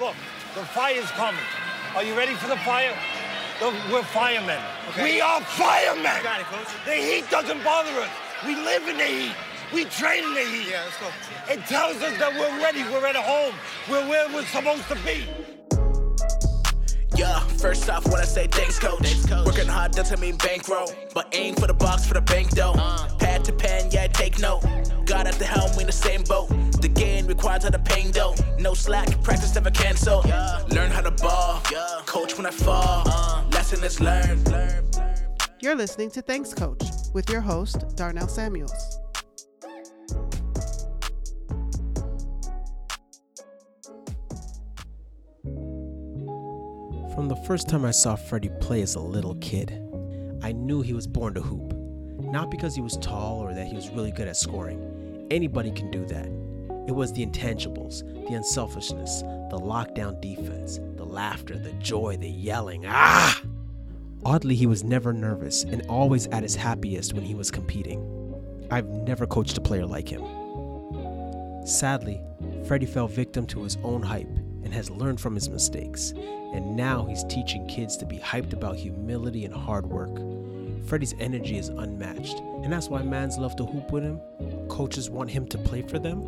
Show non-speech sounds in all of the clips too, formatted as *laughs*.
Look, the fire's coming. Are you ready for the fire? Look, we're firemen. Okay. We are firemen. Got it, coach. The heat doesn't bother us. We live in the heat. We train in the heat. Yeah, let's go. It tells us that we're ready. We're at home. We're where we're supposed to be. Yeah, first off, when I say thanks, coach. Thanks, coach. Working hard doesn't mean bankroll, but aim for the box for the bank dough. Uh. Pad to pen, yeah, take note. God at the helm, we in the same boat. The game requires all the pain though. No slack, practice never cancel. Learn how to ball, coach when I fall. Uh. Lesson is learned. You're listening to Thanks Coach with your host, Darnell Samuels. From the first time I saw Freddie play as a little kid, I knew he was born to hoop. Not because he was tall or that he was really good at scoring. Anybody can do that. It was the intangibles, the unselfishness, the lockdown defense, the laughter, the joy, the yelling. Ah! Oddly, he was never nervous and always at his happiest when he was competing. I've never coached a player like him. Sadly, Freddie fell victim to his own hype and has learned from his mistakes. And now he's teaching kids to be hyped about humility and hard work. Freddie's energy is unmatched, and that's why mans love to hoop with him. Coaches want him to play for them,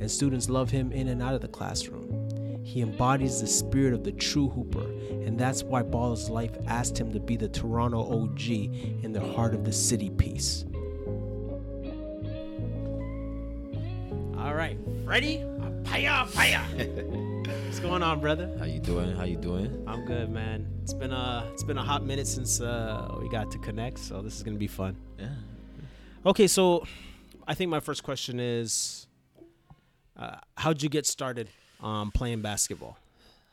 and students love him in and out of the classroom. He embodies the spirit of the true hooper, and that's why Baller's Life asked him to be the Toronto OG in the heart of the city piece. All right, Freddie, fire, fire. *laughs* What's going on, brother? How you doing? How you doing? I'm good, man. It's been a it's been a hot minute since uh, we got to connect, so this is gonna be fun. Yeah. Okay, so I think my first question is, uh, how'd you get started um, playing basketball?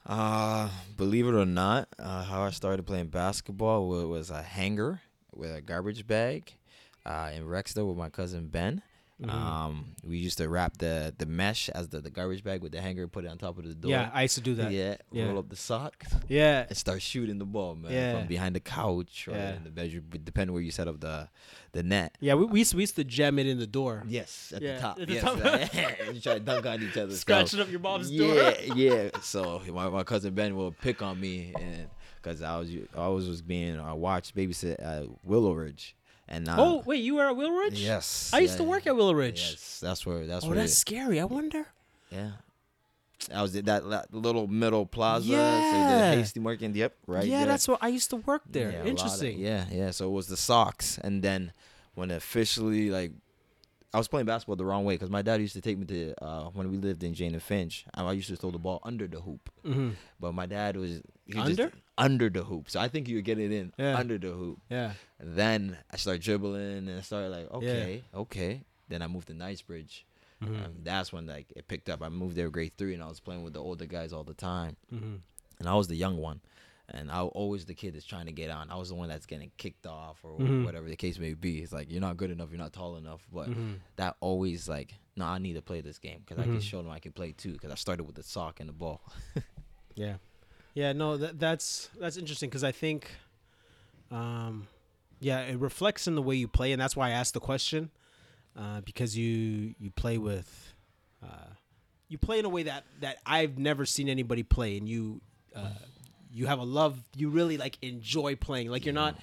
Uh, believe it or not, uh, how I started playing basketball wa- was a hanger with a garbage bag uh, in Rexdale with my cousin Ben. Mm-hmm. Um, we used to wrap the, the mesh as the, the garbage bag with the hanger, put it on top of the door. Yeah, I used to do that. yeah, Yeah. roll up the sock Yeah, and start shooting the ball, man, Yeah. from behind the couch or Yeah. in the bedroom, depending where you set up the the net. yeah. We, we used to, we used to jam it in the door. Yes, at Yeah, the top. at the yes, top. *laughs* you try to dunk on each other. Scratching up your mom's door. yeah, *laughs* Yeah, So my, my cousin Ben will pick on me, and because I was I always was being I watched babysit at Willow Ridge, and uh, Oh wait, you were at Will Ridge? yes, I used yeah, to work at Will Ridge. Yes, that's where that's Oh, where. that's scary. I wonder. yeah. I was at that, that little middle plaza. Yeah. the Hasty Market. Yep, right. yeah, there. that's what I used to work there. Yeah, lot of- Interesting. yeah, yeah. So it was the socks, and then when officially like, I was playing basketball the wrong way because my dad used to take me to uh, when we lived in Jane and Finch. I, used to throw the ball under the hoop, hmm but my dad was he Under? just under the hoop. So I think you get it in Yeah. under the hoop. Yeah. And then I started dribbling, and I started like, okay, okay. Then I moved to Knightsbridge. Mhm. Um, that's when like it picked up. I moved there grade three, and I was playing with the older guys all the time hmm and I was the young one, and I was always the kid that's trying to get on. I was the one that's getting kicked off or Mhm. whatever the case may be. It's like you're not good enough, you're not tall enough, but Mhm. that always like, no, I need to play this game because I can show them I can play too. Because I started with the sock and the ball. *laughs* Yeah, yeah. No, that, that's that's interesting because I think, um, yeah, it reflects in the way you play, and that's why I asked the question, uh, because you you play with, uh, you play in a way that that I've never seen anybody play, and you. Uh, you have a love. You really like enjoy playing. Like you're not.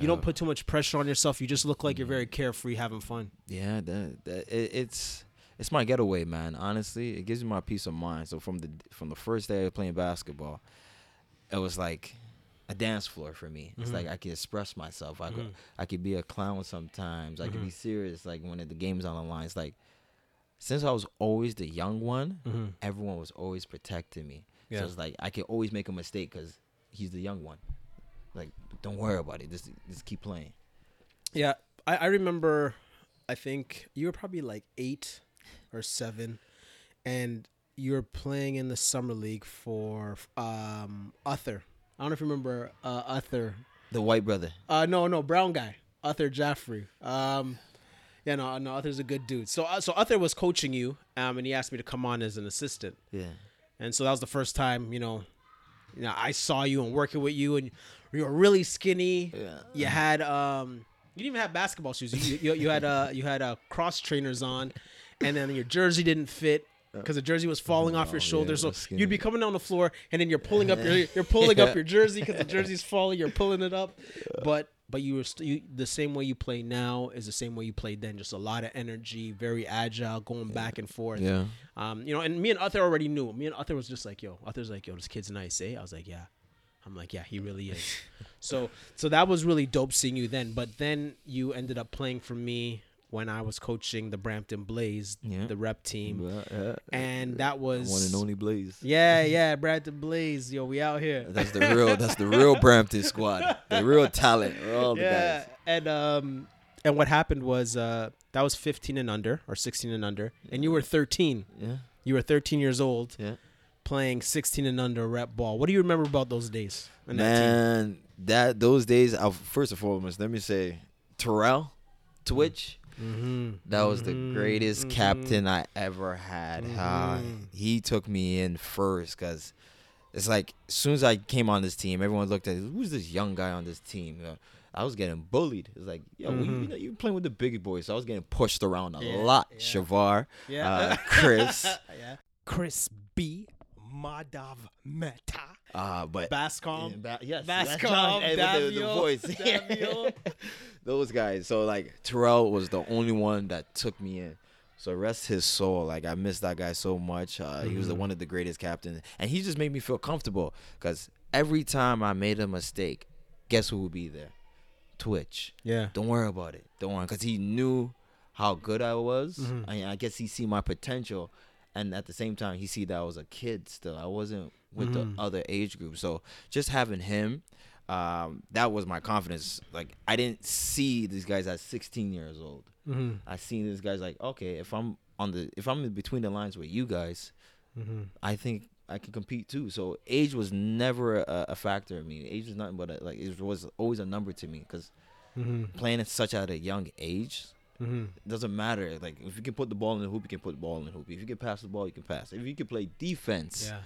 You don't put too much pressure on yourself. You just look like you're very carefree, having fun. Yeah, that, that it, it's it's my getaway, man. Honestly, it gives me my peace of mind. So from the from the first day of playing basketball, it was like a dance floor for me. It's Mhm. like I could express myself. I could I could be a clown sometimes. I could Mhm. be serious like when the game's on the line. It's like since I was always the young one, Mm-hmm. everyone was always protecting me. Yeah. So it's like I could always make a mistake because he's the young one. Like don't worry about it. Just just keep playing. Yeah, I, I remember. I think you were probably like eight or seven, and you were playing in the summer league for um Uther. I don't know if you remember uh, Uther. The white brother. Uh, no, no, brown guy, Uther Jaffrey. Um, yeah, no, no, Uther's a good dude. So, uh, so Uther was coaching you, um, and he asked me to come on as an assistant. Yeah. And so that was the first time, you know, you know, I saw you and working with you, and you were really skinny. Yeah. You had um, you didn't even have basketball shoes. You you, you had uh you had uh cross trainers on, and then your jersey didn't fit. Because the jersey was falling off your shoulders. yeah. So you'd be coming down the floor, and then you're pulling up your *laughs* you're pulling up your jersey because the jersey's falling. You're pulling it up, but but you were st- you, the same way you play now is the same way you played then. Just a lot of energy, very agile, going back and forth. Yeah. Um, you know, and me and Arthur already knew. Me and Arthur was just like, yo, Arthur's like, yo, this kid's nice, eh? I was like, yeah. I'm like, yeah, he really is. *laughs* so, so that was really dope seeing you then. But then you ended up playing for me when I was coaching the Brampton Blaze, Yeah. the rep team, uh, and that was one and only Blaze. Yeah, *laughs* yeah, Brampton Blaze, yo, we out here. That's the real. That's the real Brampton squad. The *laughs* real talent. All the yeah, guys. and um, and what happened was uh, that was 15 and under or 16 and under, and you were 13. Yeah. You were 13 years old. Yeah. playing 16 and under rep ball. What do you remember about those days? and that? Man, that those days. I, first and foremost, let me say, Terrell, Twitch. Mm-hmm. That was the greatest captain I ever had. Uh, he took me in first because it's like as soon as I came on this team, everyone looked at who's this young guy on this team. Uh, I was getting bullied. It's like, yo, we- you know, you're playing with the big boys, so I was getting pushed around a Yeah, lot. yeah. Shavar, Yeah. uh, Chris, *laughs* yeah. Chris B. Madav Meta. Uh, but Bascom. Ba- yes, Bascom, and the, the voice. *laughs* Davio. *laughs* Those guys. So like Terrell was the only one that took me in. So rest his soul. Like I miss that guy so much. Uh, He Mm-hmm. was the, one of the greatest captains, and he just made me feel comfortable. Cause every time I made a mistake, guess who would be there? Twitch. Yeah. Don't worry about it. Don't worry, cause he knew how good I was. Mm-hmm. And I guess he see my potential, and at the same time, he see that I was a kid still. I wasn't with Mm-hmm. the other age group. So just having him, um, that was my confidence. Like I didn't see these guys at 16 years old. Mm-hmm. I seen these guys like, okay, if I'm on the, if I'm in between the lines with you guys, Mm-hmm. I think I can compete too. So age was never a, a factor in me. Age was nothing but a, like it was always a number to me because Mm-hmm. playing at such at a young age Mm-hmm. it doesn't matter. Like if you can put the ball in the hoop, you can put the ball in the hoop. If you can pass the ball, you can pass. If you can play defense, Yeah.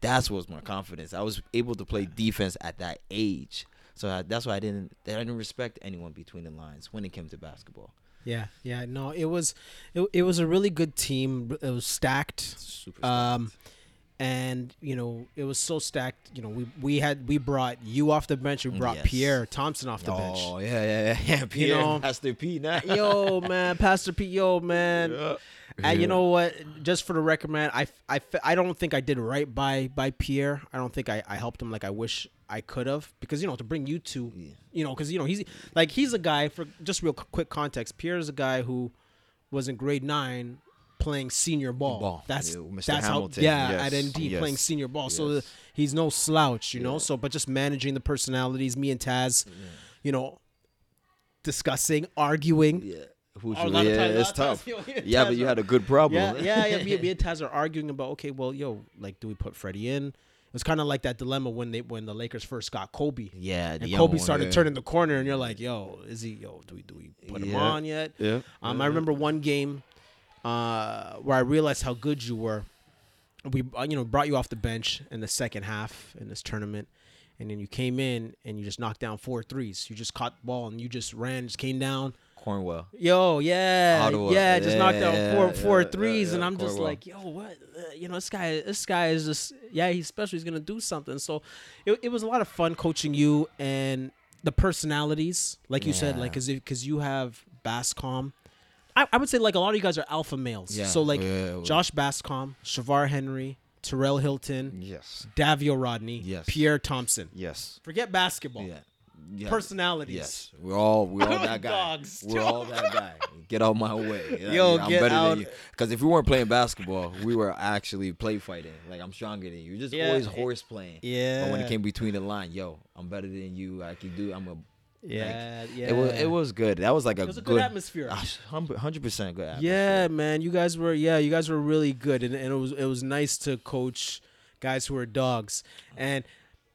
that's what's my confidence. I was able to play defense at that age, so I, that's why I didn't. I didn't respect anyone between the lines when it came to basketball. Yeah. Yeah. No, it was, it, it was a really good team. It was stacked. Super. Um, and you know it was so stacked. You know we we had we brought you off the bench. We mm, brought Yes. Pierre Thompson off the bench. oh bench. yeah, yeah, yeah, *laughs* yeah. Pierre, know, Master P now. Yo man, *laughs* Pastor P. Yo man. Yeah. And Yeah. you know what? Just for the record, man, I, I, I don't think I did right by by Pierre. I don't think I, I helped him like I wish I could have because you know to bring you two, Yeah. you know, because you know he's like he's a guy for just real quick context. Pierre is a guy who was in grade nine playing senior ball. Ball. That's Yeah, Mr. that's Hamilton. how yeah Yes. at ND Yes. playing senior ball. So Yes. he's no slouch, you know. So but just managing the personalities, me and Taz, you know, discussing, arguing. Yeah. Who's Oh, a your- lot of yeah, times- it's tough. times, you know, me and Yeah, but you are- had a good problem. yeah, yeah, yeah. Me, me and *laughs* Taz are arguing about okay, well, yo, like, do we put Freddie in? It was kind of like that dilemma when they when the Lakers first got Kobe, Yeah, the and Kobe one, started yeah. turning the corner, and you're like, yo, is he? Yo, do we do we put him on yet? Yeah. Um, I remember one game uh, where I realized how good you were. We, uh, you know, brought you off the bench in the second half in this tournament, and then you came in and you just knocked down four threes. You just caught the ball and you just ran, just came down. Cornwall. Yo, yeah, Ottawa. yeah, just knocked down Yeah, four yeah, four yeah, threes, yeah, and I'm just like, yo, what? You know, this guy, this guy is just, yeah, he's special. He's gonna do something. So, it, it was a lot of fun coaching you and the personalities, like you said, like because because you have Bascom. I, I would say like a lot of you guys are alpha males. Yeah, So like yeah, Josh Bascom, Shavar Henry, Terrell Hilton, Yes. Davio Rodney, Yes. Pierre Thompson. Yes. Forget basketball. Yeah. yeah. Personalities. Yes, we're all we're all *laughs* that guy. Dogs. We're all that guy. Get out my way. *laughs* You know, Yo, I'm get better out. than you. Because if we weren't playing basketball, we were actually play fighting. Like I'm stronger than you. You're just Yeah. always horse playing. Yeah. But when it came between the line, yo, I'm better than you. I can do. I'm a. Yeah, yeah. It was it was good. That was like a It was a good, good atmosphere. Ah, hundred percent good. Atmosphere. Yeah, man, you guys were yeah, you guys were really good, and, and it was it was nice to coach guys who are dogs. And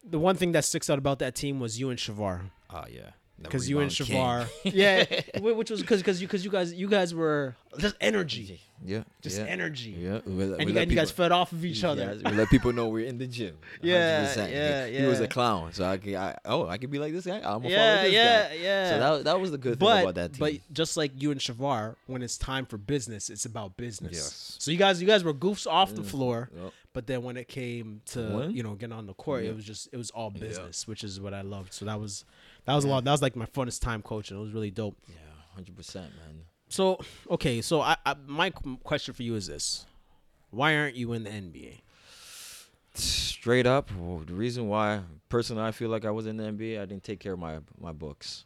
the one thing that sticks out about that team was you and Shavar. Oh yeah. Because you and. Shavar, *laughs* yeah, which was because because you because you guys you guys were just energy, Yeah, just yeah. energy, Yeah, we let- and you, and you guys fed off of each other. Yes, we let people know we're in the gym. *laughs* Yeah, 100%. yeah, He, he was a clown, so I could. I, oh, I could be like this guy. I'm gonna Yeah, follow this yeah, guy. yeah. So that that was the good thing about that team. but just like you and Shavar, when it's time for business, it's about business. Yes. So you guys you guys were goofs off the mm. floor, Yep. but then when it came to Win? you know getting on the court, Yeah. it was just it was all business, which is what I loved. So that was that was a lot. That was like my funnest time coaching. It was really dope. yeah, hundred percent, man. So okay, so I, I my question for you is this: Why aren't you in the NBA? Straight up, well, the reason why personally I feel like I was in the NBA, I didn't take care of my my books.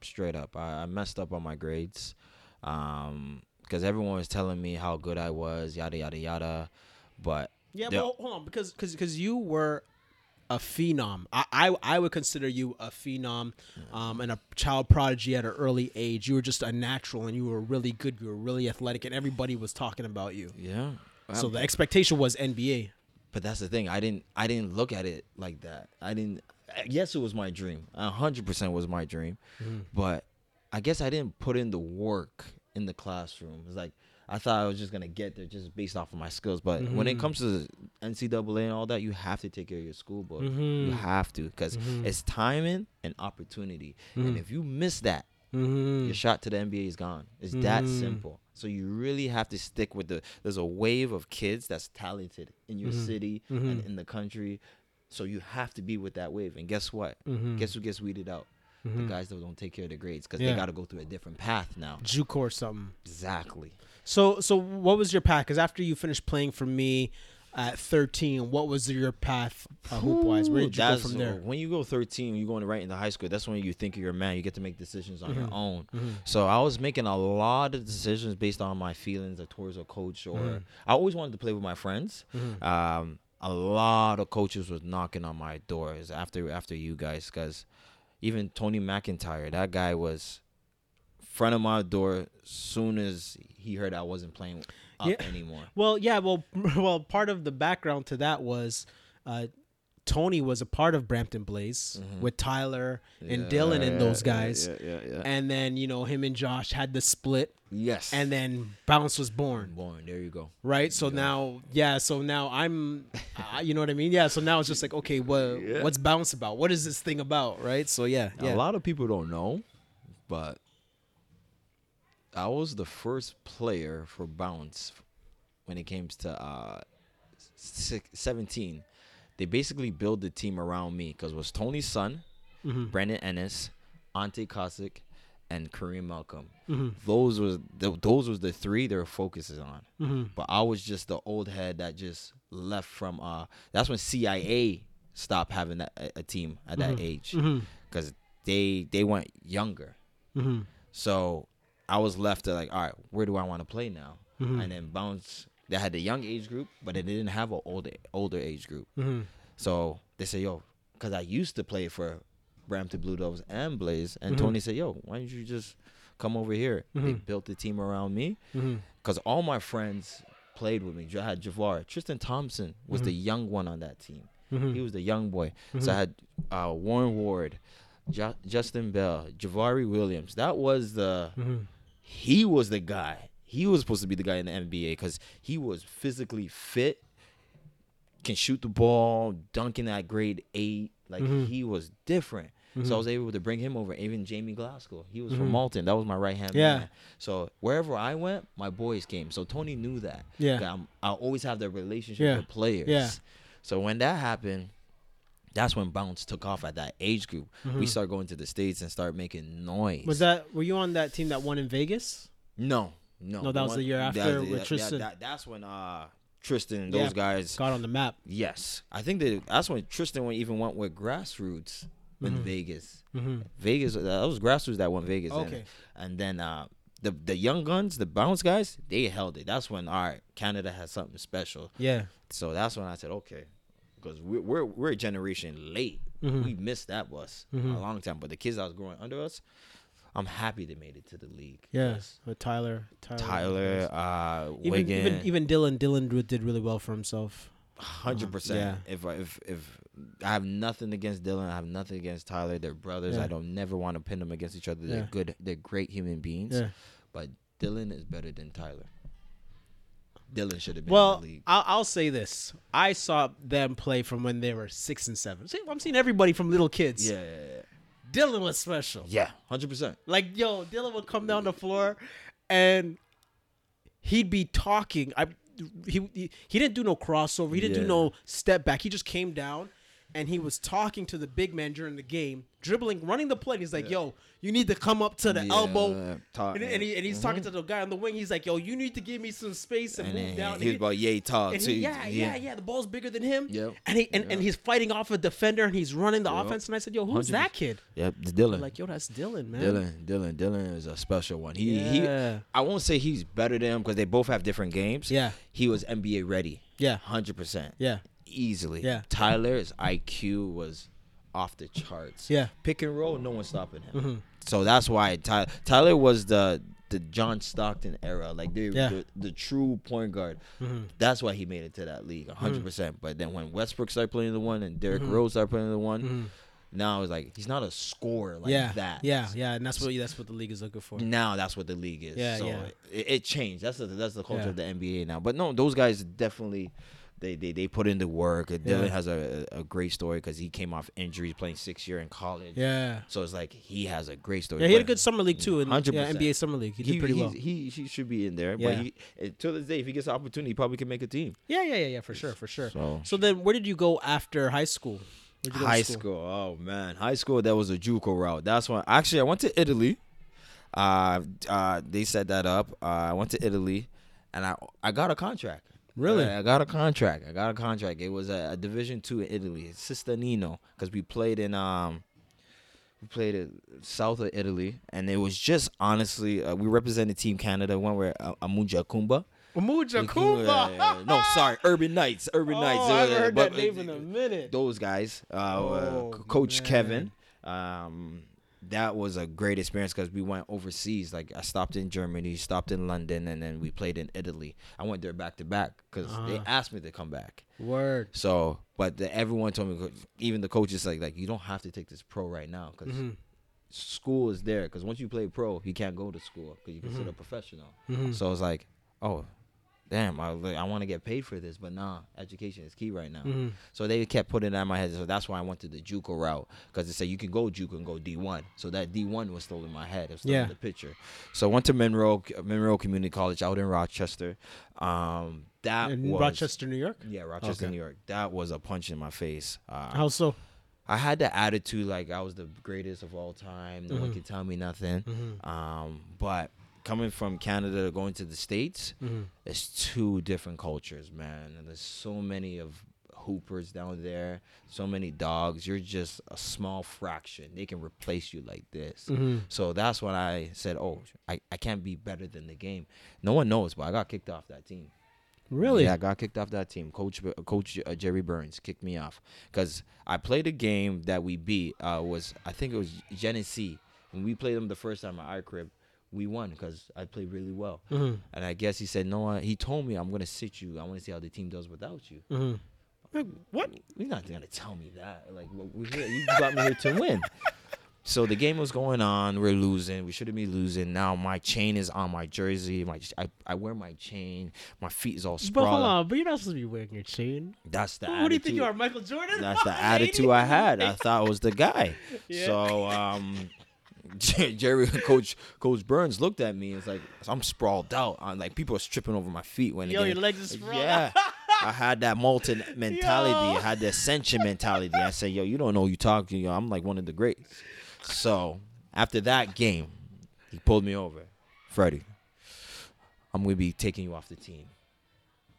Straight up, I, I messed up on my grades, um, because everyone was telling me how good I was, yada yada yada, but Yeah, but hold on, because because because you were a phenom. I, I I would consider you a phenom, um, and a child prodigy at an early age. You were just a natural, and you were really good. You were really athletic, and everybody was talking about you. yeah. So I'm- the expectation was NBA. But that's the thing. I didn't. I didn't look at it like that. I didn't. Yes, it was my dream. A hundred percent was my dream. But I guess I didn't put in the work in the classroom. It's like I thought I was just gonna get there just based off of my skills. But when it mm-hmm. comes to NCAA and all that, you have to take care of your school book. You mm-hmm. have to because mm-hmm. it's timing and opportunity. And if you miss that, Mm-hmm. your shot to the NBA is gone. It's that simple. So you really have to stick with the. There's a wave of kids that's talented in your Mm-hmm. city and in the country. So you have to be with that wave. And guess what? Guess who gets weeded out? The guys that don't take care of their grades because Mm-hmm. Yeah. they got to go through a different path now. JUCO or something. Exactly. So so what was your path? Because after you finished playing for me at 13, what was your path uh, hoop wise? Where did you go from there? When you go 13, you're going right into high school. That's when you think you're a man. You get to make decisions on your Mm-hmm. own. So I was making a lot of decisions based on my feelings towards a coach, or Mm-hmm. I always wanted to play with my friends. Um, a lot of coaches was knocking on my doors after after you guys, because even Tony McIntyre, that guy was front of my door soon as he heard I wasn't playing up Yeah. anymore. Well, yeah, well, *laughs* well, part of the background to that was uh, Tony was a part of Brampton Blaze with Tyler and Dylan and those guys, Mm-hmm. Yeah, yeah, yeah. and then you know him and Josh had the split, yes. and then Bounce was born, born. There you go. right? So now, yeah, so now I'm, uh, you know what I mean? Yeah, so now it's just like, okay, what *laughs* what's Bounce about? What is this thing about, right? So yeah, yeah. A lot of people don't know, but I was the first player for Bounce when it came to uh, six, 17. They basically built the team around me because it was Tony's son, mm-hmm. Brandon Ennis, Ante Kosick, and Kareem Malcolm. Mm-hmm. Those was the, those was the three they were focusing on. Mm-hmm. But I was just the old head that just left from. Uh, that's when CIA stopped having that, a, a team at that age because they they went younger. So I was left to like, all right, where do I want to play now? Mm-hmm. And then bounce. They had the young age group, but they didn't have an older older age group. Mm-hmm. So they said, yo, because I used to play for Brampton Blue Devils and Blaze, and mm-hmm. Tony said, yo, why don't you just come over here? They built the team around me because all my friends played with me. I had Javar, Tristan Thompson was the young one on that team. He was the young boy. So I had uh, Warren Ward, Ju- Justin Bell, Javari Williams. That was the mm-hmm. he was the guy. He was supposed to be the guy in the NBA because he was physically fit, can shoot the ball, dunking at grade eight. Like mm-hmm. he was different. So mm-hmm. I was able to bring him over. Even Jamie Glasgow, he was from Malton. That was my right hand Yeah. man. So wherever I went, my boys came. So Tony knew that. Yeah. I'm, I always have that relationship Yeah. with players. Yeah. So when that happened, that's when bounce took off at that age group. We start going to the states and start making noise. Mm-hmm. Was that were you on that team that won in Vegas? No, no. No, that was the year after that- with that- Tristan. that- that's when uh Tristan and Yeah, those guys. Got on the map. Yes, I think that that's when Tristan went, even went with grassroots in Mm-hmm. Vegas. Vegas, that was grassroots that won Vegas. and- Okay. and, then uh the the young guns, the bounce guys, they held it. That's when all right, Canada has something special. Yeah. So that's when I said okay, because we're we're, we're a generation late. Mm-hmm. We missed that bus a long time. But the kids that was growing under us, I'm happy they made it to the league. Yeah. Yes. With Tyler. Tyler. Tyler, uh, Even, Wiggins. even even Dylan Dylan did really well for himself. Hundred Yeah. percent. If if if I have nothing against Dylan, I have nothing against Tyler. They're brothers. Yeah. I don't never want to pin them against each other. They're Yeah. good. They're great human beings. Yeah. But Dylan is better than Tyler. Dylan should have been in Well, the league. I'll, I'll say this: I saw them play from when they were six and seven. See, I'm seeing everybody from little kids. Yeah, yeah, yeah. Dylan was special. Yeah, hundred percent. Like, yo, Dylan would come down the floor, and he'd be talking. I he he, he didn't do no crossover. He didn't do no step back. He just came down, and he was talking to the big man during the game, dribbling, running the play. And He's like, "Yo, you need to come up to the Yeah, elbow." talk- And, and, he, and he's mm-hmm. talking to the guy on the wing. He's like, "Yo, you need to give me some space and, And move down." he was about yay tall too. he, yeah, yeah, yeah, The ball's bigger than him. Yep. And he and, and he's fighting off a defender and he's running the Yep. offense. And I said, "Yo, who's that kid?" Yep, it's Dylan. Like, yo, that's Dylan, man. Dylan, Dylan, Dylan is a special one. He Yeah. he. I won't say he's better than him because they both have different games. Yeah. he was NBA ready. Yeah. hundred percent. Yeah. Easily. Yeah. Tyler's IQ was off the charts. Yeah. Mm-hmm. pick and roll, no one's stopping him. Mm-hmm. So that's why Ty- Tyler was the the John Stockton era, like the Yeah. the, the true point guard. Mm-hmm. That's why he made it to that league, 100. Mm-hmm. percent But then when Westbrook started playing the one and Derrick Rose started playing the one, now it's like he's not a scorer like yeah. that. Yeah. Yeah. And that's what that's what the league is looking for. Now that's what the league is. Yeah, so yeah. It, it changed. That's the that's the culture Yeah. of the NBA now. But no, those guys definitely. They, they, they put in the work. And Dylan has a, a great story because he came off injuries playing six year in college. Yeah. So it's like he has a great story. Yeah, he had a good summer league too, in yeah, NBA summer league. He did pretty well. He he should be in there. Yeah. But he to this day, if he gets the opportunity, he probably can make a team. Yeah, yeah, yeah, yeah, for sure, for sure. So- So, then, where did you go after high school? Where'd you go to High school. Oh man, high school. That was a JUCO route. That's when actually I went to Italy. Uh, uh, they set that up. Uh, I went to Italy, and I I got a contract. Really? I, I got a contract. I got a contract. It was a, a Division two in Italy, Sister Nino, because we played in um. We played it south of Italy, and it was just honestly, uh, we represented Team Canada. One where uh, Amunja Kumba. Muja Yeah, yeah. No, sorry, Urban Knights. Urban Knights. Oh, I haven't Uh, heard but- that name in a minute. those guys, uh, Oh, uh, Coach man. Kevin. Um, that was a great experience because we went overseas. Like I stopped in Germany, stopped in London, and then we played in Italy. I went there back to back because they Uh-huh. asked me to come back. Word. So, but the, everyone told me, even the coaches, like, like you don't have to take this pro right now because Mm-hmm. school is there. Because once you play pro, you can't go to school because you Mm-hmm. consider a professional. So it's like, oh, damn, I, I want to get paid for this, but nah, education is key right now. Mm-hmm. So they kept putting that in my head. So that's why I went to the JUCO route because they said you can go JUCO and go D1. So that D1 was still in my head. It was still Yeah. in the picture. So I went to Monroe Monroe Community College out in Rochester. Um, that In was Rochester, New York. yeah, Rochester, Okay. New York. That was a punch in my face. Uh, How so? I had the attitude like I was the greatest of all time. No Mm-hmm. one can tell me nothing. Um, but coming from Canada going to the states, Mm-hmm. it's two different cultures, man. And there's so many of hoopers down there, so many dogs. You're just a small fraction. They can replace you like this. Mm-hmm. So that's when I said, "Oh, I, I can't be better than the game." No one knows, but I got kicked off that team. Really? Yeah, I got kicked off that team. Coach Coach uh, Jerry Burns kicked me off because I played a game that we beat. Uh, was I think it was Genesee when we played them the first time at our crib. We won because I played really well. Mm-hmm. And I guess he said, "No, uh, he told me I'm gonna sit you. I want to see how the team does without you." Mm-hmm. Like, what? You're not gonna tell me that. Like, here, you got me here to win. *laughs* So the game was going on. We're losing. We shouldn't be losing. Now my chain is on my jersey. My I, I wear my chain. My feet is all sprawled. But hold on, but you're not supposed to be wearing your chain. That's the Who do you think you are. Michael Jordan? That's the *laughs* attitude. I had. I thought I was the guy. *laughs* Yeah. So um, Jerry, Coach Coach Burns looked at me. And it's like I'm sprawled out. I'm like people are tripping over my feet when Yo, game- your legs are sprawled Yeah. I had that Malton *laughs* mentality. I had the ascension mentality. I said, "Yo, you don't know who you talking. Yo, I'm like one of the greats." So after that game, he pulled me over, Freddie. I'm gonna be taking you off the team.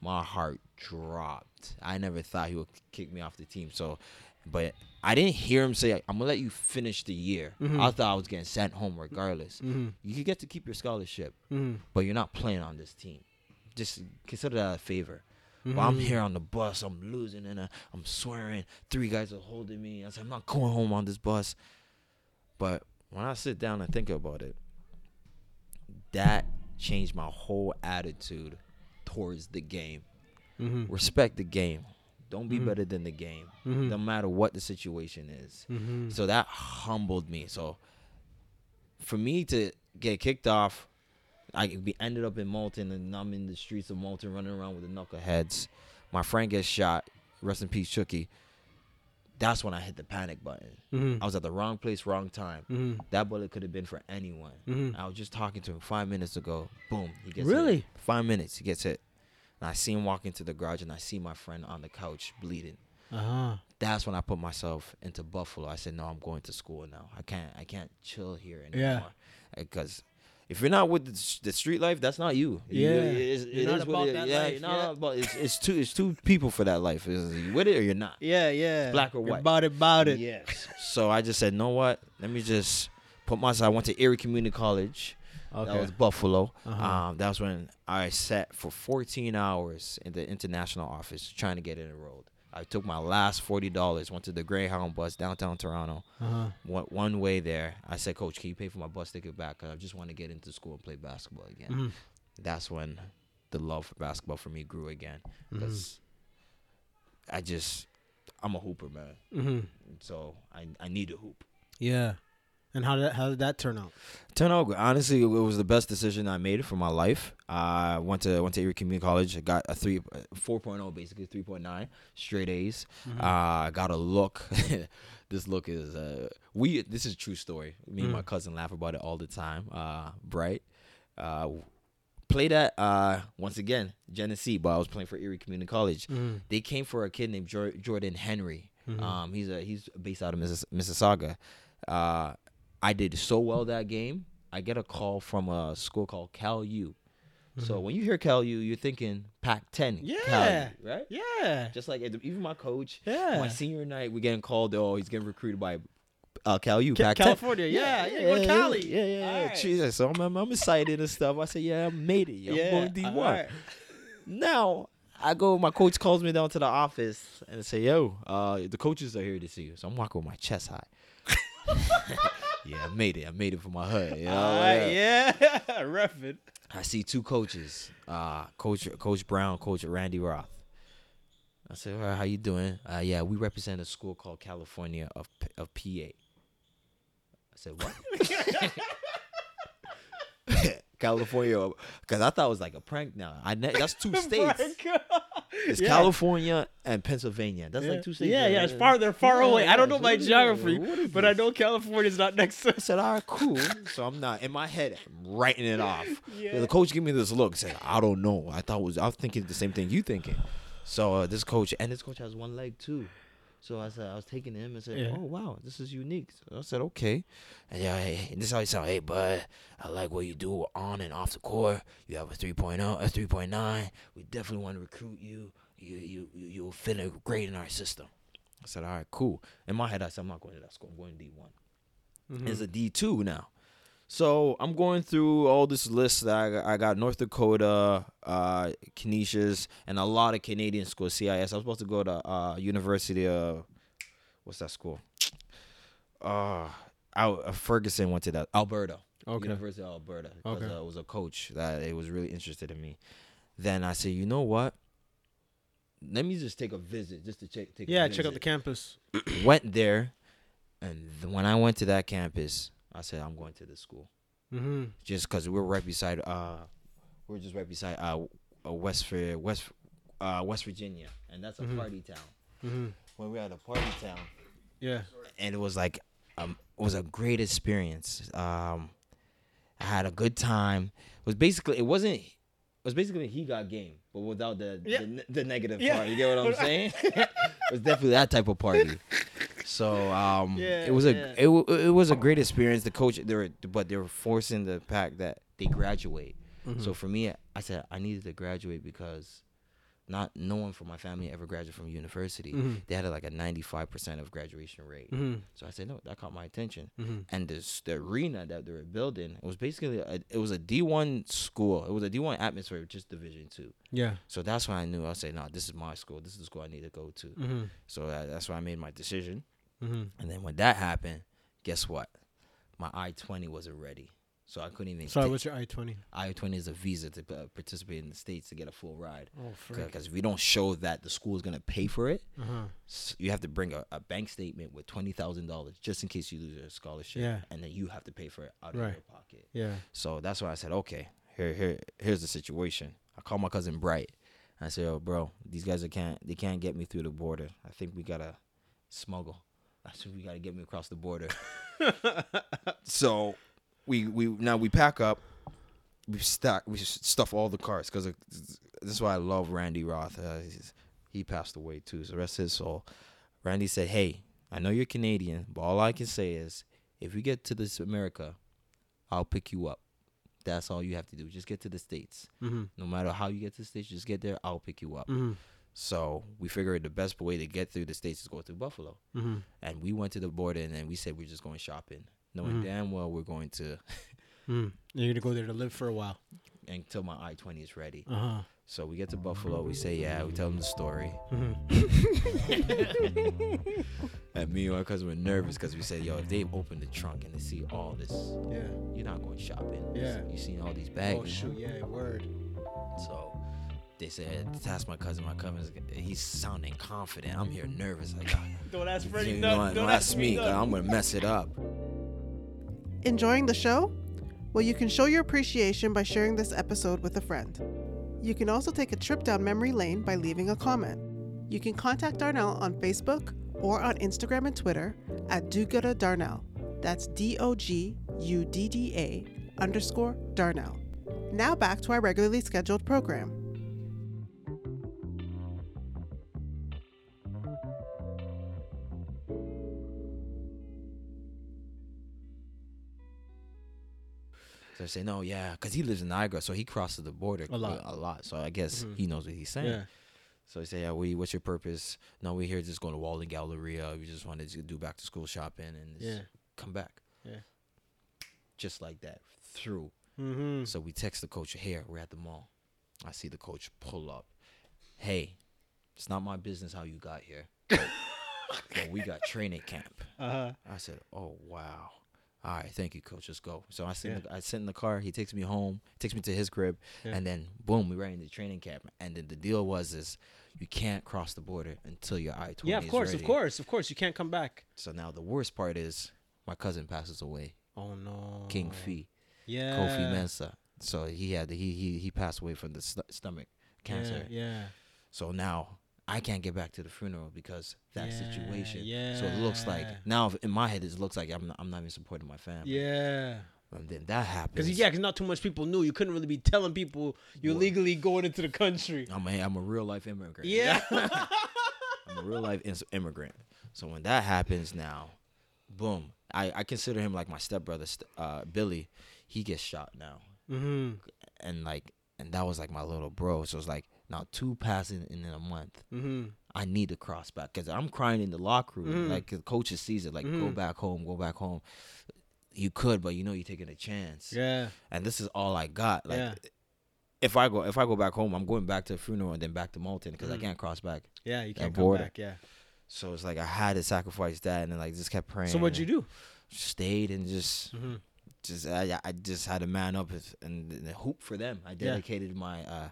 My heart dropped. I never thought he would kick me off the team. So, but I didn't hear him say, "I'm gonna let you finish the year." I thought I was getting sent home regardless. You could get to keep your scholarship, but you're not playing on this team. Just consider that a favor. But I'm here on the bus. I'm losing and uh, I'm swearing. Three guys are holding me. I said, I'm not going home on this bus. But when I sit down and think about it, that changed my whole attitude towards the game. Mm-hmm. Respect the game. Don't be better than the game, Mhm. no matter what the situation is. Mhm. So that humbled me. So for me to get kicked off, I be ended up in Malton, and I'm in the streets of Malton running around with the knuckleheads. My friend gets shot. Rest in peace, Chucky. That's when I hit the panic button. Mhm. I was at the wrong place, wrong time. Mhm. That bullet could have been for anyone. Mhm. I was just talking to him five minutes ago. Boom, he gets Really? hit. Five minutes, he gets hit. And I see him walk into the garage, and I see my friend on the couch bleeding. Uh-huh. That's when I put myself into Buffalo. I said, "No, I'm going to school now. I can't. I can't chill here anymore." Because if you're not with the, street life, that's not you. You- Yeah. it is- You're it not is what about it- that yeah, life, you're yeah. about- it's, it's two. It's two people for that life. Is you with it or you're not. Yeah, yeah. Black or You're white. About it, about it. Yes. so I just said, "Know what? Let me just put myself." I went to Erie Community College. Okay. That was Buffalo. Uh-huh. Um, that was when I sat for 14 hours in the international office trying to get it enrolled. I took my last forty dollars, went to the Greyhound bus downtown Toronto. Uh-huh. Went one way there. I said, "Coach, can you pay for my bus ticket back? 'Cause I just want to get into school and play basketball again." Mhm. That's when the love for basketball for me grew again. Mm-hmm. Because I just, I'm a hooper, man. Mhm. So I I need to hoop. Yeah. And how did that, how did that turn out? Turn out honestly, it was the best decision I made for my life. I went to went to Erie Community College. I got a three, 4.0 basically, three point nine straight A's. Uh, I got a look. *laughs* this look is uh, we. This is a true story. Me and my cousin laugh about it all the time. Uh, Bright. Uh, played at uh once again Genesee, but I was playing for Erie Community College. Mm-hmm. They came for a kid named Jordan Henry. Um, he's a he's based out of Missis- Mississauga. Uh, I did so well that game. I get a call from a school called Cal U. So when you hear Cal U, you're thinking Pac-10. Cal Yeah. U, right? Yeah. Just like even my coach. Yeah. My senior night, we getting called. Oh, he's getting recruited by uh, Cal U. Ca- Pac-10. California, yeah, yeah, go to Cali. Yeah, yeah, yeah. Alright. Jesus, so I'm, I'm, excited and stuff. I said, yeah, I made it. I'm going D1. alright. Now I go. My coach calls me down to the office and say, "Yo, uh, the coaches are here to see you." So I'm walking with my chest high. *laughs* *laughs* yeah, I made it. I made it for my hood. You know? Alright, yeah. *laughs* Ref it. I see two coaches, uh, Coach Coach Brown, Coach Randy Roth. I said, "All right, how you doing?" Uh, yeah, we represent a school called California of P- of PA. I said, "What?" *laughs* *laughs* California, because I thought it was like a prank. Now I ne- that's two states. It's Yeah. California and Pennsylvania. That's like two states. Yeah, yeah, it's far. They're far Yeah, away. I don't know my geography, but I this? know California's not next to. I said, all right, cool. So I'm not in my head I'm writing it off. Yeah. The coach gave me this look, said, I don't know. I thought was I was thinking the same thing you thinking. So uh, this coach and this coach has one leg too. So I said I was taking him and said, Yeah. "Oh wow, this is unique." So I said, "Okay." And yeah, hey, and this is how he sound. Hey, bud, I like what you do on and off the court. You have a 3.0, a 3.9. We definitely want to recruit you. You you you you'll fit in great in our system. I said, "All right, cool." In my head, I said, "I'm not going to that school. I'm going to D1." Mm-hmm. It's a D2 now. So I'm going through all this list that I got, I got North Dakota, uh, Canisius, and a lot of Canadian schools. CIS. I was supposed to go to uh, University of what's that school? Uh, out, uh, Ferguson went to that Alberta. Okay. University of Alberta. Because Okay. uh, it was a coach that it was really interested in me. Then I said, you know what? Let me just take a visit, just to check. Take a Yeah, check out the campus. went there, and when I went to that campus, I said I'm going to this school Mm-hmm. just because we're right beside. Uh, we're just right beside uh, uh West Vir- West uh West Virginia, and that's a party town. Mm-hmm. When we had a party town, Yeah. and it was like um it was a great experience. Um, I had a good time. It was basically it wasn't. It was basically he got game, but without the Yeah. the, the negative Yeah. part. You get what I'm *laughs* saying? *laughs* it was definitely that type of party. So um, Yeah, it was a yeah. it, it was a great experience. The coach they were but they were forcing the fact that they graduate. Mm-hmm. So for me, I said I needed to graduate because not no one from my family ever graduated from university. Mm-hmm. They had like a 95% of graduation rate. Mhm. So I said no, that caught my attention. Mhm. And this the arena that they were building, it was basically a, it was a D1 school. It was a D1 atmosphere, just Division two. Yeah. So that's when I knew I said, no, this is my school. This is the school I need to go to. Mm-hmm. So that, that's why I made my decision. Mm-hmm. And then when that happened, guess what? My I twenty wasn't ready. so I couldn't even. Sorry, what's your I twenty? I twenty is a visa to uh, participate in the states to get a full ride. Oh. Because if we don't show that the school is gonna pay for it, Uh huh. s- you have to bring a, a bank statement with twenty thousand dollars just in case you lose your scholarship. Yeah. and then you have to pay for it out of Right. your pocket. Yeah. So that's why I said, okay, here, here, here's the situation. I called my cousin Bright. I said, oh, bro, these guys are can't they can't get me through the border. I think we gotta smuggle. I said we gotta get me across the border. *laughs* so we we now we pack up. We stack we stuff all the cars because this is why I love Randy Roth. Uh, he's- he passed away too, so rest his soul. Randy said, "Hey, I know you're Canadian, but all I can say is, if we get to this America, I'll pick you up. That's all you have to do. Just get to the states. Mm-hmm. No matter how you get to the states, just get there. I'll pick you up." Mm-hmm. So we figured the best way to get through the states is go through Buffalo, Mm-hmm. and we went to the border, and then we said we're just going shopping, knowing Mhm. damn well we're going to *laughs* Mm. You're gonna go there to live for a while. until my I twenty is ready. Uh huh. So we get to Buffalo. We say yeah. We tell them the story. Mm-hmm. *laughs* And me and my cousin were nervous because we said, yo, if they open the trunk and they see all this, Yeah. you're not going shopping. Yeah. You seen all these bags. Oh shoot! Yeah. Word. So they said, to ask my cousin. My cousin's, he's sounding confident. I'm here nervous. Like, *laughs* Don't ask you know, don't ask me. 'cause I'm going to mess it up. Enjoying the show? Well, you can show your appreciation by sharing this episode with a friend. You can also take a trip down memory lane by leaving a comment. You can contact Darnell on Facebook or on Instagram and Twitter at Dogudda Darnell. That's D O G U D D A underscore Darnell. Now back to our regularly scheduled program. So I say, no, yeah, because he lives in Niagara, so he crosses the border A lot. A lot. So I guess Mhm. he knows what he's saying. Yeah. So I say, yeah, we, what's your purpose? No, we're here just going to Walden Galleria. We just wanted to do back to school shopping and just Yeah. come back. Yeah. Just like that, through. Mm-hmm. So we text the coach, here, we're at the mall. I see the coach pull up. Hey, it's not my business how you got here. but *laughs* we got training camp. Uh huh. I said, oh, wow. All right, thank you, coach. Let's go. So I sit, in the, I sit in the car. He takes me home, takes me to his crib, Yeah. and then boom, we right into training camp. And then the deal was is you can't cross the border until your I twenty. Yeah. Of course. Of course. Of course. You can't come back. So now the worst part is my cousin passes away, Oh no. King Fee, Yeah. Kofi Mensa. So he had he he he passed away from the st- stomach cancer. Yeah. yeah. So now I can't get back to the funeral because that Yeah, situation. So it looks like now in my head it looks like I'm not, I'm not even supporting my family. Yeah. And then that happens. Because yeah, because not too much people knew. You couldn't really be telling people you're What? legally going into the country. I'm a, I'm a real life immigrant. Yeah. *laughs* I'm a real life immigrant. So when that happens now, boom. I, I consider him like my stepbrother, uh, Billy. He gets shot now, mm-hmm. and like, and that was like my little bro. So it's like now two passing in a month. Mm-hmm. I need to cross back because I'm crying in the locker room. Mhm. Like the coaches sees it, like go Mhm. back home, go back home. You could, but you know you're taking a chance. Yeah. And this is all I got. Like Yeah. if I go if I go back home, I'm going back to the funeral and then back to Malton because I Mhm. can't cross back. Yeah. You can't come back. Yeah. So it's like I had to sacrifice that, and then like just kept praying. So what'd you do? Stayed and just Mm-hmm. just I, I just had to man up and, and hoop for them. I Yeah. dedicated my uh,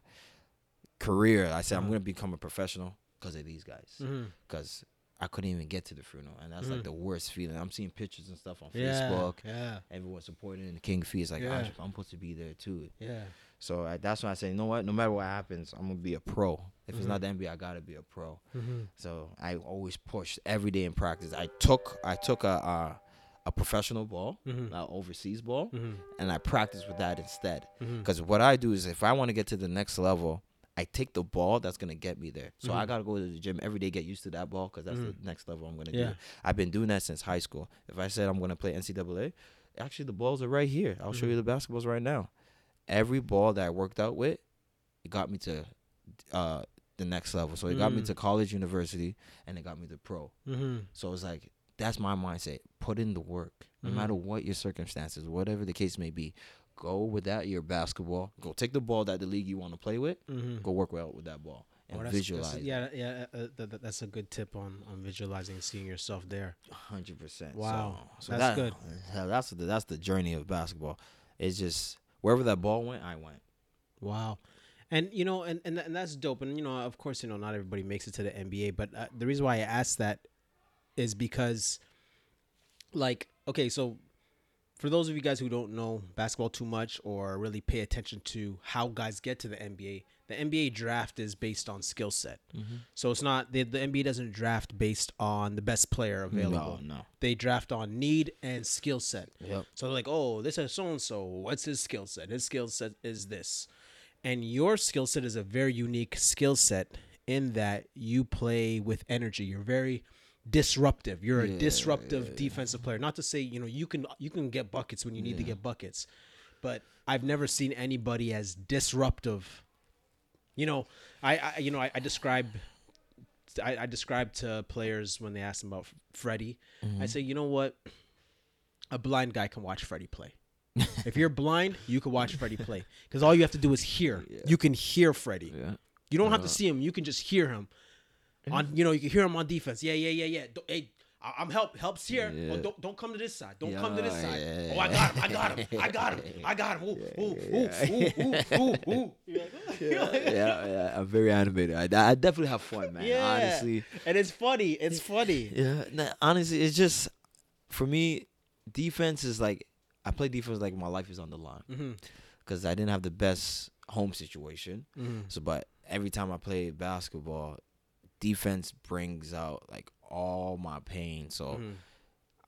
career. I said I'm Uh-huh. gonna become a professional because of these guys. Mm-hmm. Because I couldn't even get to the funeral, and that's like Mhm. the worst feeling. I'm seeing pictures and stuff on Yeah. Facebook. Yeah. Everyone supporting the King Fee. It's like Yeah. I'm, supposed to be there too. Yeah. So I, that's why I say, you know what? No matter what happens, I'm gonna be a pro. If it's not the NBA, I gotta be a pro. Mm-hmm. So I always pushed every day in practice. I took I took a a, a professional ball, Mhm. a overseas ball, Mm-hmm. and I practiced with that instead. Mm-hmm. Because what I do is, if I want to get to the next level, I take the ball that's gonna get me there. So I Mhm. gotta go to the gym every day, get used to that ball, because that's Mhm. the next level I'm gonna Yeah. do. I've been doing that since high school. If I said I'm gonna play NCAA, actually the balls are right here. I'll show Mhm. you the basketballs right now. Every ball that I worked out with, it got me to uh, the next level. So it got me Mm. to college, university, and it got me to pro. Mm-hmm. So it's like that's my mindset. Put in the work, no Mhm. matter what your circumstances, whatever the case may be. Go without your basketball. Go take the ball that the league you want to play with. Mm-hmm. Go work well with that ball and Oh, that's, visualize. That's, yeah, yeah, uh, th- th- that's a good tip on on visualizing and seeing yourself there. hundred percent. Wow. So, so That's that- good. That's the that's the journey of basketball. it's just wherever that ball went, I went. Wow. And you know, and, and and that's dope. And you know, of course, you know, not everybody makes it to the NBA. But uh, the reason why I asked that is because, like, okay, so for those of you guys who don't know basketball too much or really pay attention to how guys get to the NBA, the NBA draft is based on skill set. Mm-hmm. So it's not the, the NBA doesn't draft based on the best player available. no. They draft on need and skill set. Yep. So they're like, oh, this is so and so. What's his skill set? His skill set is this. And your skill set is a very unique skill set in that you play with energy. You're very disruptive. You're a disruptive defensive player. Not to say, you know, you can you can get buckets when you need to get buckets. But I've never seen anybody as disruptive. You know, I, I you know, I, I describe I, I describe to players when they ask them about Freddie, I mm-hmm. say, you know what? A blind guy can watch Freddie play. *laughs* if you're blind, you can watch Freddie play because all you have to do is hear. *laughs* You can hear Freddie. Yeah. You don't have to uh-huh. see him. You can just hear him. On you know, you can hear him on defense. Yeah, yeah, yeah, yeah. Don't- hey, I'm help. Helps here. Oh, don't don't come to this side. Don't come to this side. yeah, oh, I got him. I got him. I got him. I got him. Ooh, ooh, ooh, ooh, ooh, ooh, *laughs* yeah, yeah, I'm very animated. I, I definitely have fun, man. Yeah. Honestly, and it's funny. It's funny. yeah. nah, honestly, it's just for me. Defense is like I play defense like my life is on the line Mm-hmm. because I didn't have the best home situation. Mm-hmm. So, but every time I play basketball, defense brings out like all my pain. So. Mm-hmm.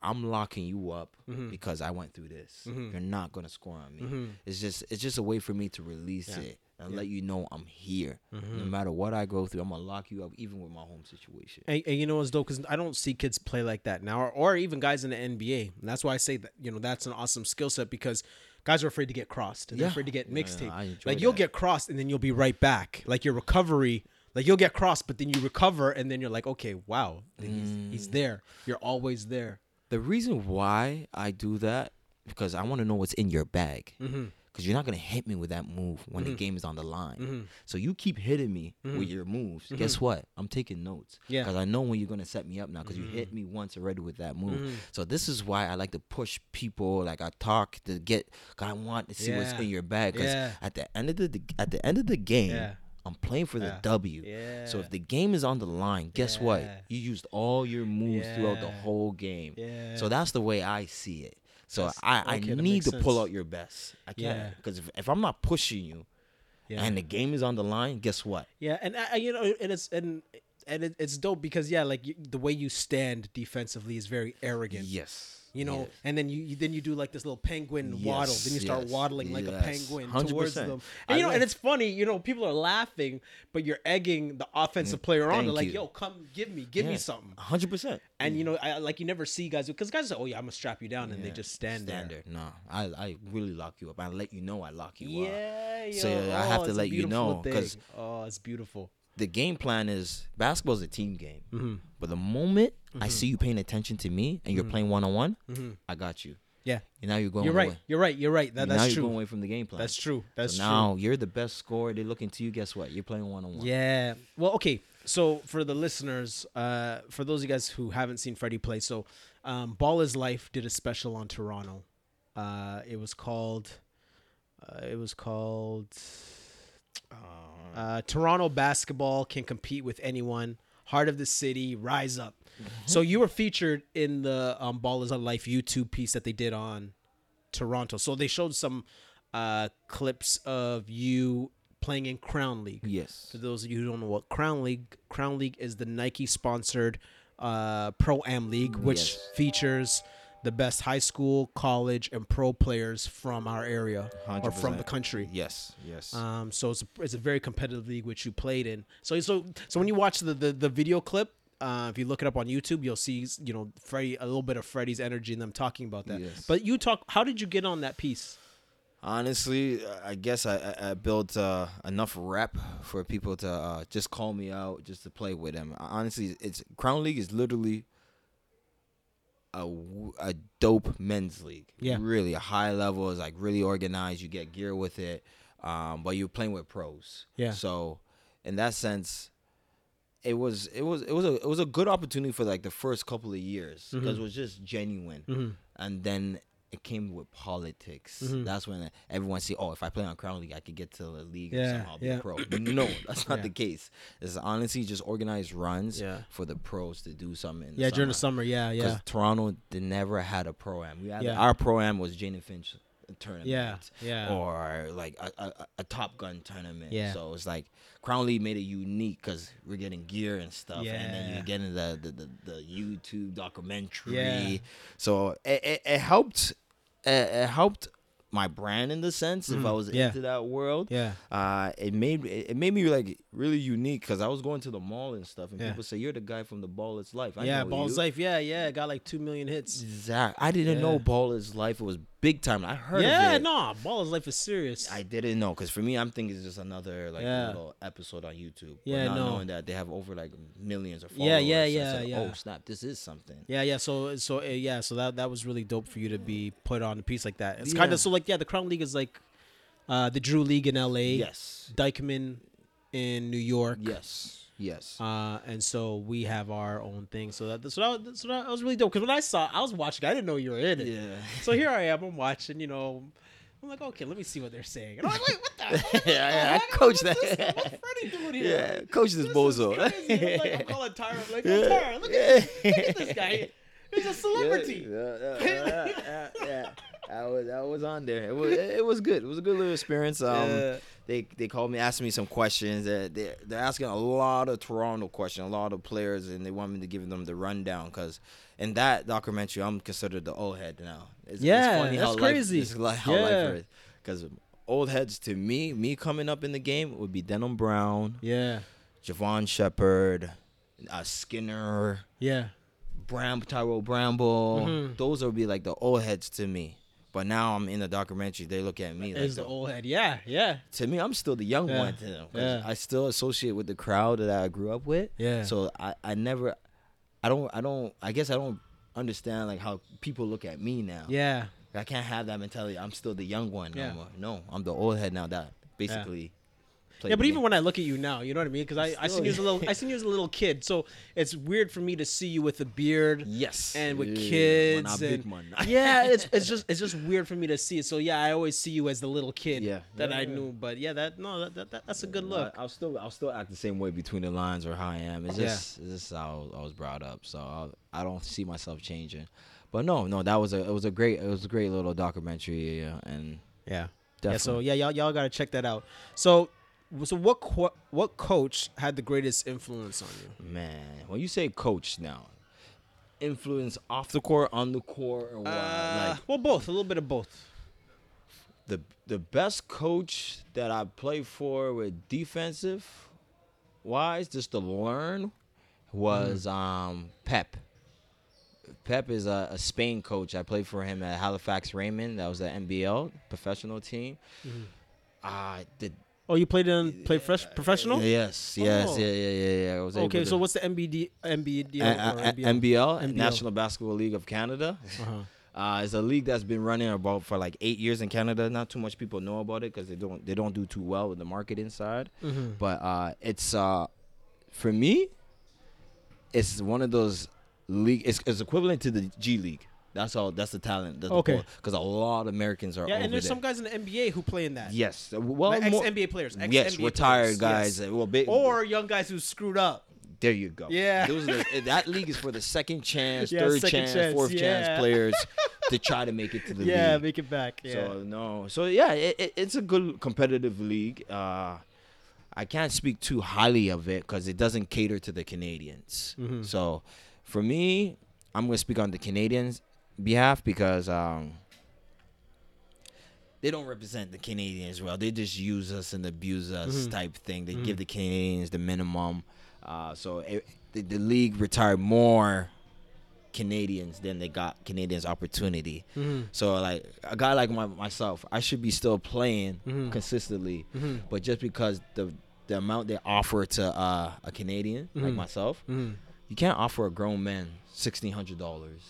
I'm locking you up because I went through this. Mm-hmm. You're not gonna score on me. It's just it's just a way for me to release Yeah. it and let you know I'm here. No matter what I go through, I'm gonna lock you up, even with my home situation. And, and you know what's dope? Because I don't see kids play like that now, or, or even guys in the NBA. And that's why I say that you know that's an awesome skill set because guys are afraid to get crossed and they're Yeah. afraid to get Yeah, mixtape. Enjoy like you'll get crossed and then you'll be right back. Like your recovery, like you'll get crossed, but then you recover and then you're like, okay, wow, he's, Mm. he's there. You're always there. The reason why I do that because I want to know what's in your bag. Mm-hmm. Because you're not gonna hit me with that move when the game is on the line. So you keep hitting me with your moves. Guess what? I'm taking notes. Mm-hmm. Yeah. Because I know when you're gonna set me up now. Because you hit me once already with that move. Mm-hmm. So this is why I like to push people. Like I talk to get. 'cause I want to see what's in your bag. Because Yeah. at the end of the at the end of the game. Yeah. I'm playing for the Yeah. W. Yeah. So if the game is on the line, guess what? You used all your moves throughout the whole game. Yeah. So that's the way I see it. So That's- I, I okay, that need to pull out your best. I Yeah. can't because if, if I'm not pushing you Yeah. and the game is on the line, guess what? Yeah, and uh, you know, and it's and and it, it's dope because yeah, like you, the way you stand defensively is very arrogant. Yes. You know, yes. and then you, you then you do like this little penguin waddle. Then you start yes, waddling like a penguin 100%. towards them. And you know, and it's funny. You know, people are laughing, but you're egging the offensive mm. player on. They're like, you. "Yo, come, give me, give me something." Hundred percent. And you know, I, like you never see guys because guys say, "Oh yeah, I'm gonna strap you down," and they just stand, there. Standard. No, I I really lock you up. I let you know I lock you up. Yeah, So, yo. I have Oh, to let you know, thing. 'cause- oh, it's beautiful. The game plan is basketball is a team game. Mm-hmm. But the moment I see you paying attention to me and you're playing one on one, I got you. Yeah, And now you're going. Mm-hmm. you're right. away. You're right. You're right. That, now that's you're true. going away from the game plan. That's true. That's so true. now you're the best scorer. They're looking to you. Guess what? You're playing one on one. Yeah. Well, okay. So for the listeners, uh, for those of you guys who haven't seen Freddie play, so um, Ball is Life did a special on Toronto. Uh, it was called. Uh, it was called. Uh, Toronto basketball can compete with anyone. Heart of the city, rise up. So you were featured in the um, Ball is a Life YouTube piece that they did on Toronto. So they showed some uh, clips of you playing in Crown League. Yes. For those of you who don't know what Crown League, Crown League is the Nike sponsored uh, pro am league, which Yes. features the best high school, college, and pro players from our area or from the country. Yes. Yes. Um, so it's a, it's a very competitive league which you played in. So so so when you watch the the, the video clip, uh, if you look it up on YouTube, you'll see you know Freddie a little bit of Freddie's energy and them talking about that. Yes. But you talk. How did you get on that piece? Honestly, I guess I, I, I built uh, enough rep for people to uh, just call me out, just to play with them. Honestly, it's Crown League is literally a, a dope men's league. Yeah. really a high level. is like really organized. You get gear with it, um, but you're playing with pros. Yeah. So, in that sense, it was it was it was a it was a good opportunity for like the first couple of years because it was just genuine, and then it came with politics. Mhm. That's when everyone see, oh, if I play on Crown League, I could get to the league Yeah, somehow be yeah. a pro. No, *coughs* that's not Yeah. the case. It's honestly just organized runs Yeah. for the pros to do something. In yeah, during the summer. summer. Yeah, Because yeah, Toronto they never had a pro am. We had Yeah. our pro am was Jane and Finch tournament. yeah, yeah. Or like a, a, a Top Gun tournament. Yeah. So it's like Crown League made it unique because we're getting gear and stuff, and then you're getting the the, the, the YouTube documentary. Yeah. So it, it, it helped. It, it helped my brand in the sense if I Mhm. was Yeah. into that world. yeah. Uh, it made it made me like really unique because I was going to the mall and stuff, and Yeah. people say you're the guy from the Ball is Life. I yeah, know Balls you. Life. Yeah, yeah. Got like two million hits. Exact. I didn't know Ball is Life was big time. I heard yeah, no, Balls Life is serious. I didn't know because for me, I'm thinking it's just another like Yeah. little episode on YouTube. Yeah, but not no. knowing that they have over like millions of followers. Yeah, yeah, I yeah, said, yeah. Oh snap! This is something. Yeah, yeah. So, so uh, yeah. So that that was really dope for you to be put on a piece like that. It's kind Yeah. of so like yeah. The Crown League is like uh the Drew League in L.A. Yes. Dyckman in New York. Yes. Yes. Uh, and so we have our own thing. So that so that, so that was really dope. Because when I saw, I was watching. I didn't know you were in it. yeah. So here I am. I'm watching. You know, I'm like, okay, let me see what they're saying. And I'm like, wait, what the? *laughs* yeah, yeah. I coach that. this- What's Freddie doing here? yeah. Coach this This is bozo. I'm, like, I'm *laughs* calling Tyra. I'm like, Tyra, look at, look at this guy. He's a *laughs* celebrity. Yeah, yeah, yeah, yeah, yeah. I was I was on there. It was it was good. It was a good little experience. Um, Yeah. they they called me, asked me some questions. They're, they're they're asking a lot of Toronto questions, a lot of players, and they want me to give them the rundown because in that documentary, I'm considered the old head now. It's, Yeah, funny that's crazy. Life, it's like how Yeah. life is. Because old heads to me, me coming up in the game would be Denham Brown, Yeah. Jevohn Shepherd, uh, Skinner. Yeah. Bram Tyrell Bramble. Mhm. Those would be like the old heads to me. But now I'm in the documentary. They look at me like the the- old head. Yeah. Yeah. to me, I'm still the young Yeah. one to them. Yeah. I still associate with the crowd that I grew up with. Yeah. So I, I never, I don't, I don't, I guess I don't understand like how people look at me now. Yeah. I can't have that mentality. I'm still the young one. Yeah. No, more. no, I'm the old head now. That basically. Played Yeah, but even game. when I look at you now, you know what I mean? Because I, I seen you as a little, I seen you as a little kid. So it's weird for me to see you with a beard. yes, and with Yeah, kids man, I'm big and man. *laughs* yeah, it's it's just it's just weird for me to see it. So yeah, I always see you as the little kid Yeah. that Yeah, I yeah. knew. But yeah, that no, that, that, that that's a good look. I, will still I'll still act the same way between the lines or how I am. It's Yeah. just it's just how I was brought up. So I, I don't see myself changing. But no, no, that was a it was a great it was a great little documentary yeah, and yeah, definitely. yeah. So yeah, y'all y'all gotta check that out. So so what co- what coach had the greatest influence on you? man, when you say coach now, influence off the court, on the court, or what? Uh, like well, both. A little bit of both. the the best coach that I played for with defensive wise, just to learn, was um Pep. Pep is a, a Spain coach. I played for him at Halifax Rainmen. That was the NBL professional team. Uh, the Oh, you played in played fresh, professional. yes, yes, Oh. yeah, yeah, yeah, yeah. I was Okay, so what's the MBD MBD A- or a- a- NBL? NBL. National Basketball League of Canada. Uh-huh. *laughs* Uh, it's a league that's been running about for like eight years in Canada. Not too much people know about it because they don't they don't do too well with the market inside. Mhm. But uh, it's uh, for me, it's one of those league. It's, it's equivalent to the G League. That's all. That's the talent. That's Okay. Because a lot of Americans are Yeah, over and there's there. some guys in the NBA who play in that. yes. Well, Like ex more- NBA players. Ex yes, NBA retired players, guys. yes. Well, big, Or young guys who screwed up. There you go. Yeah. Those are the, that league is for the second chance, Yeah, third second chance, chance, fourth yeah. chance players *laughs* to try to make it to the Yeah, league. Yeah, make it back. Yeah. So no, so yeah, it, it, it's a good competitive league. Uh, I can't speak too highly of it because it doesn't cater to the Canadians. Mhm. So for me, I'm gonna speak on the Canadians' behalf because um, they don't represent the Canadians well. They just use us and abuse us Mhm. type thing. They Mhm. give the Canadians the minimum. Uh, so it, the, the league retired more Canadians than they got Canadians opportunity. Mhm. So like a guy like my, myself, I should be still playing Mhm. consistently, Mhm. but just because the the amount they offer to uh, a Canadian like Mhm. myself, you can't offer a grown man sixteen hundred dollars.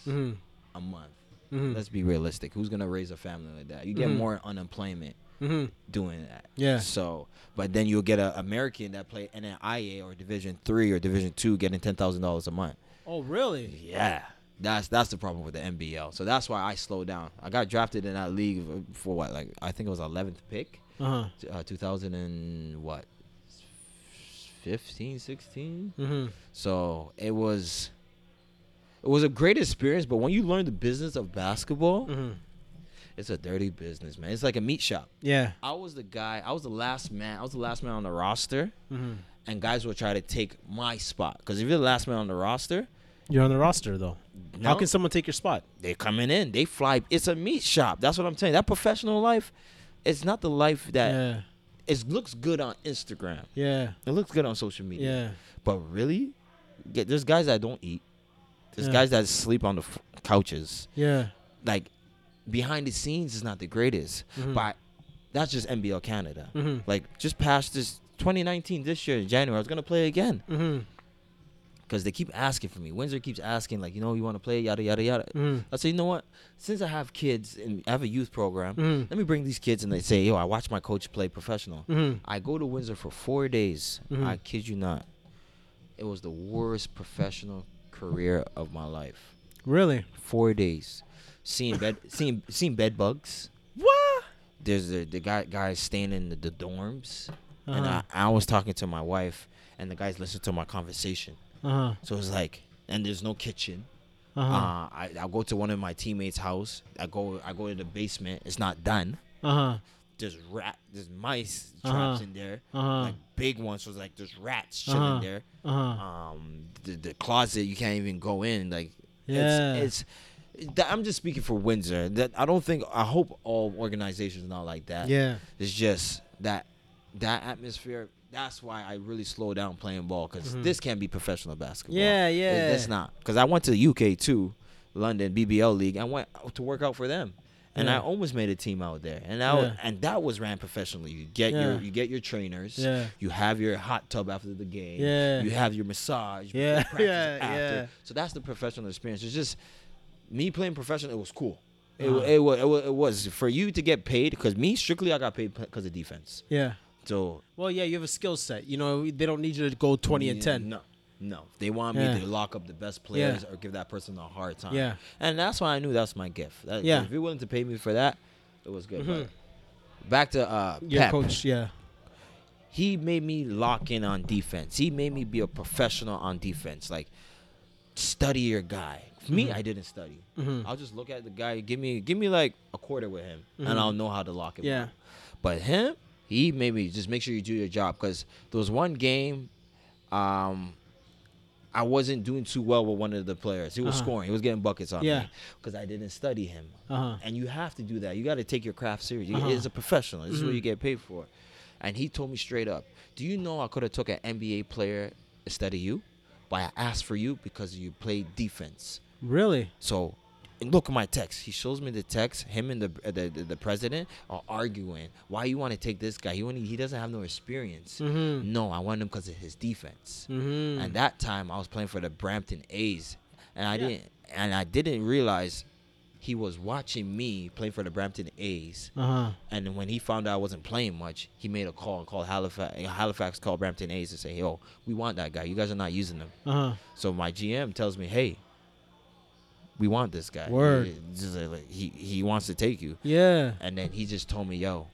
A month. Mhm. Let's be realistic. Who's gonna raise a family like that? You get Mhm. more unemployment Mhm. doing that. Yeah. So, but then you'll get an American that play in an IA or Division three or Division two, getting ten thousand dollars a month. Oh, really? Yeah. That's that's the problem with the NBL. So that's why I slowed down. I got drafted in that league for what, like I think it was 11th pick, Uh uh, 2000 and what, 15, 16. Mm-hmm. So it was, it was a great experience. But when you learn the business of basketball, Mm-hmm. it's a dirty business, man. It's like a meat shop. Yeah. I was the guy. I was the last man. I was the last man on the roster, Mm-hmm. and guys would try to take my spot. Because if you're the last man on the roster, You're on the roster though. How can someone take your spot? They're coming in. They fly. It's a meat shop. That's what I'm saying. That professional life, it's not the life that yeah. it looks good on Instagram. Yeah. It looks good on social media. Yeah. But really, get there's guys that don't eat. There's Yeah. guys that sleep on the f- couches. Yeah. Like behind the scenes is not the greatest. Mhm. But that's just NBL Canada. Mhm. Like just past this 2019 this year in January, I was gonna play again Mm-hmm. because they keep asking for me. Windsor keeps asking like, you know, you want to play yada yada yada. Mm-hmm. I say, you know what? Since I have kids and I have a youth program, Mhm. let me bring these kids and they say, yo, I watch my coach play professional. Mm-hmm. I go to Windsor for four days. I kid you not. It was the worst professional career of my life. Really? Four days, seeing bed, *laughs* seeing seeing bed bugs. What? There's the the guy guys staying in the, the dorms, and Uh-huh. I, I was talking to my wife, and the guys listened to my conversation. Uh huh. So it's like, and there's no kitchen. Uh huh. Uh, I I go to one of my teammates' house. I go I go to the basement. It's not done. Uh huh. There's rat. There's mice Uh-huh. traps in there. Uh-huh. Like big ones. So it's like there's rats chilling Uh-huh. there. Um, the, the closet you can't even go in. Like, Yeah. it's it's. I'm just speaking for Windsor. That I don't think. I hope all organizations are not like that. Yeah. It's just that that atmosphere. That's why I really slow down playing ball because Mhm. this can't be professional basketball. Yeah, It- yeah. That's not because I went to the UK too, London BBL league. I went to work out for them, and I almost made a team out there. And that was, and that was ran professionally. You get Yeah. your you get your trainers. Yeah. You have your hot tub after the game. Yeah. You have your massage. Yeah, *laughs* yeah, after. yeah. So that's the professional experience. It's just me playing professional. It was cool. It, Uh-huh. it, it, wa- it was for you to get paid because me strictly I got paid because of defense. Yeah. So Well, yeah, you have a skill set. You know, they don't need you to go 20 and 10. No, no. They want Yeah. me to lock up the best players or give that person a hard time. Yeah. and that's why I knew that's my gift. That- Yeah. if you're willing to pay me for that, it was good. Mhm. Back to uh, Your Pep. coach, yeah. He made me lock in on defense. He made me be a professional on defense. Like study your guy. Me, I didn't study. Mhm. I'll just look at the guy. Give me, give me like a quarter with him, and I'll know how to lock him. Yeah. up. But him, he made me just make sure you do your job because there was one game, um, I wasn't doing too well with one of the players. He was Uh-huh. scoring. He was getting buckets on Yeah. me because I didn't study him. Uh-huh. And you have to do that. You got to take your craft serious. You Uh-huh. As a professional, this is what you get paid for. And he told me straight up, "Do you know I could have took an NBA player instead of you, but I asked for you because you played defense." Really? So, look at my text. He shows me the text. Him and the uh, the, the, the president are arguing. Why you want to take this guy? He only, he doesn't have no experience. Mhm. No, I want him because of his defense. Mhm. And that time I was playing for the Brampton A's, and I Yeah. didn't and I didn't realize he was watching me play for the Brampton A's. Uh-huh. And when he found out I wasn't playing much, he made a call and called Halifax. Halifax called Brampton A's to say, "Yo, we want that guy. You guys are not using him." Uh-huh. So my GM tells me, "Hey, we want this guy. Word. Like, he he wants to take you." Yeah. And then he just told me, "Yo,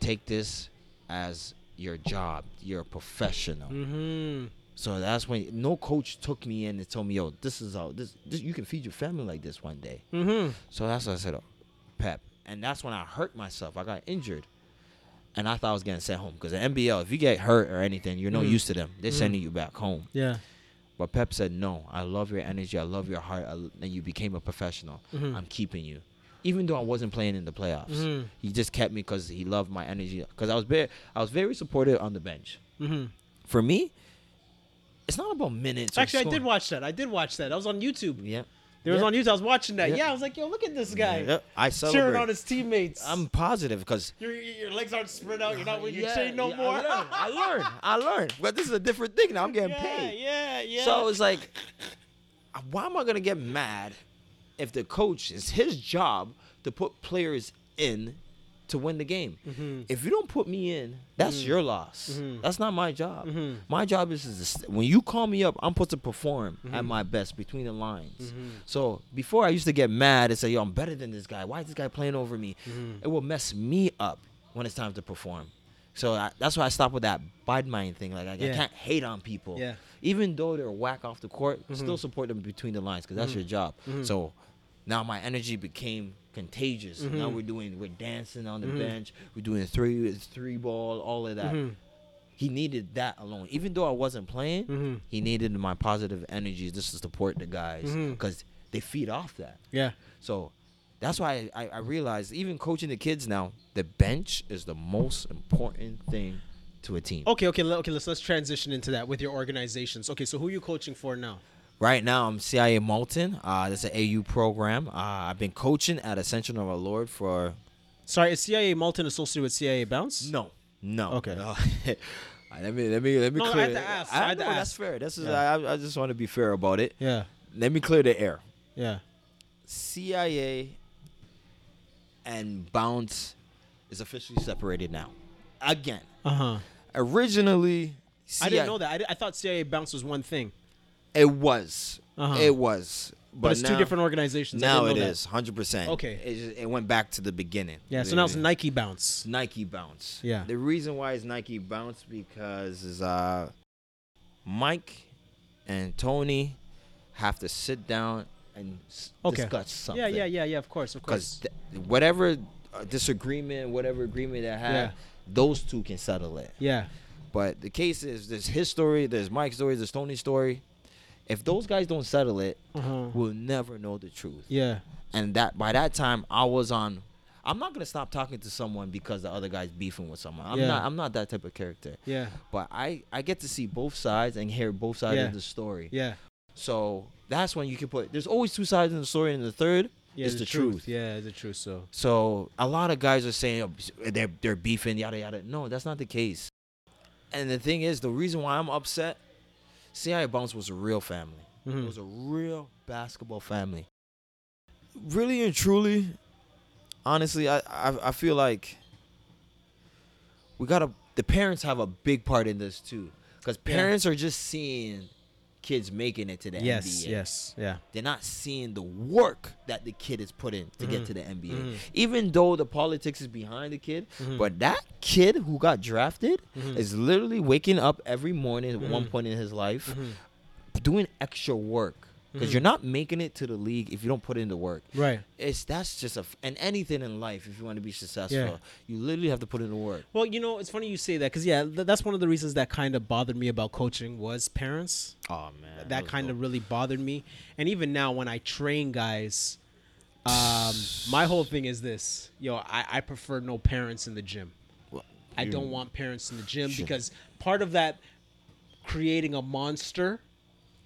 take this as your job. You're a professional." Mhm. So that's when no coach took me in and told me, "Yo, this is how this, this you can feed your family like this one day." Mhm. So that's what I said, oh, Pep. And that's when I hurt myself. I got injured. And I thought I was getting sent home because the NBL, if you get hurt or anything, you're no Mhm. use to them. They're Mhm. sending you back home. Yeah. But Pep said, "No, I love your energy. I love your heart, I, and you became a professional. Mhm. I'm keeping you, even though I wasn't playing in the playoffs. Mhm. He just kept me because he loved my energy. Because I was very, I was very supportive on the bench. Mhm. For me, it's not about minutes. or Actually, I did watch that. I did watch that. I was on YouTube. Yeah, There was Yeah. on YouTube. I was watching that. Yeah. Yeah, I was like, yo, look at this guy. Yeah, I Cheering celebrate. on his teammates. I'm positive because your, your legs aren't spread out. You're not with your Yeah, chain no yeah, more. I learned. I learned. I learned. But this is a different thing now. I'm getting yeah, paid. Yeah, yeah. So it's like, why am I gonna get mad if the coach is his job to put players in to win the game. Mm-hmm. If you don't put me in, that's your loss. Mhm. That's not my job. Mhm. My job is, is when you call me up, I'm supposed to perform at Mm-hmm. my best between the lines. So before I used to get mad and say, "Yo, I'm better than this guy. Why is this guy playing over me?" Mm-hmm. It will mess me up when it's time to perform. So I, that's why I stopped with that bad mind thing. Like I, Yeah. I can't hate on people, Yeah. even though they're whack off the court. Still support them between the lines because that's your job. So now my energy became contagious. Now mm-hmm. we're doing we're dancing on the mm-hmm. bench. We're doing three three ball, all of that. Mm-hmm. He needed that alone. Even though I wasn't playing, he needed my positive energy just to support the guys because they feed off that. Yeah. So that's why I, I realized even coaching the kids now, the bench is the most important thing to a team. Okay, okay, okay. Let's let's transition into that with your organizations. Okay, so who are you coaching for now? Right now, I'm CIA Malton. Uh, that's an AU program. Uh, I've been coaching at Ascension of our Lord for Sorry, is CIA Malton associated with CIA Bounce? no, no. Okay. *laughs* no. let me let me let me No, I clear. had to ask. I I, had to know, that's fair. This is Yeah. I, I just want to be fair about it. Yeah, Let me clear the air. yeah. CIA and Bounce is officially separated now. Again, Uh huh. originally, I didn't know that. I, I thought CIA Bounce was one thing, It was. Uh-huh. It was. but, But, it's now, two different organizations. Now it is hundred percent. Okay. It, just, it went back to the beginning. Yeah, so now it's Nike Bounce. Nike Bounce. Yeah. The reason why it's Nike Bounce because is uh, Mike and Tony have to sit down and Okay. discuss something. Yeah, yeah, yeah, yeah. Of course, of Because course. th- whatever uh, disagreement, whatever agreement they have, Yeah. those two can settle it. Yeah, But the case is, there's his story, there's Mike's story, there's Tony's story. If those guys don't settle it, uh-huh. we'll never know the truth. yeah, And that by that time, I was on. I'm not gonna stop talking to someone because the other guy's beefing with someone. I'm Yeah. not. I'm not that type of character. yeah, But I I get to see both sides and hear both sides Yeah. of the story. yeah. So that's when you can put. There's always two sides in the story, and the third Yeah, is the, truth. Yeah, it's the truth. So So a lot of guys are saying oh, they're they're beefing yada yada. No, that's not the case. And the thing is, the reason why I'm upset, CIA Bounce was a real family. Mhm. It was a real basketball family. Really and truly, honestly, I I, I feel like we gotta. The parents have a big part in this too, because Yeah. parents are just seeing kids making it to the yes, NBA yes, yeah, they're not seeing the work that the kid is put in to Mhm. get to the NBA. Mhm. Even though the politics is behind the kid, Mhm. but that kid who got drafted Mhm. is literally waking up every morning at one Mhm. point in his life Mhm. doing extra work. Because Mhm. you're not making it to the league if you don't put in the work. right. It's that's just a f- and anything in life if you want to be successful, Yeah. you literally have to put in the work. Well, you know, it's funny you say that because yeah, th- that's one of the reasons that kind of bothered me about coaching was parents. Oh man, that kind of really bothered me. And even now, when I train guys, um, *sighs* my whole thing is this: yo, I, I prefer no parents in the gym. I don't want parents in the gym Sure. because part of that creating a monster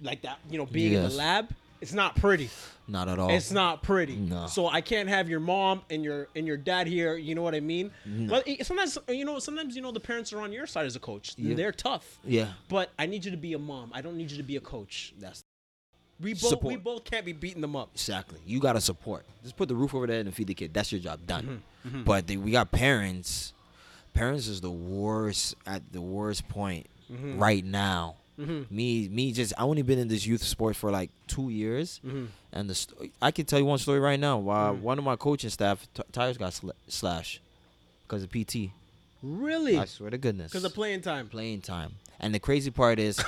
like that, you know, being in the lab, it's not pretty. not at all. It's not pretty. No. So I can't have your mom and your and your dad here. You know what I mean? No. But sometimes you know, sometimes you know the parents are on your side as a coach. Yeah. They're tough. yeah, But I need you to be a mom. I don't need you to be a coach. that's We both we both can't be beating them up. Exactly. You gotta support. Just put the roof over there and feed the kid. That's your job done. Mm-hmm, But the, we got parents. Parents is the worst at the worst point Mm-hmm. right now. Me, me, just I only been in this youth sport for like two years, Mm-hmm. and the sto- I can tell you one story right now. Uh, One of my coaching staff t- tires got sla- slashed because of PT. Really? I swear to goodness. Because of playing time. playing time. And the crazy part is,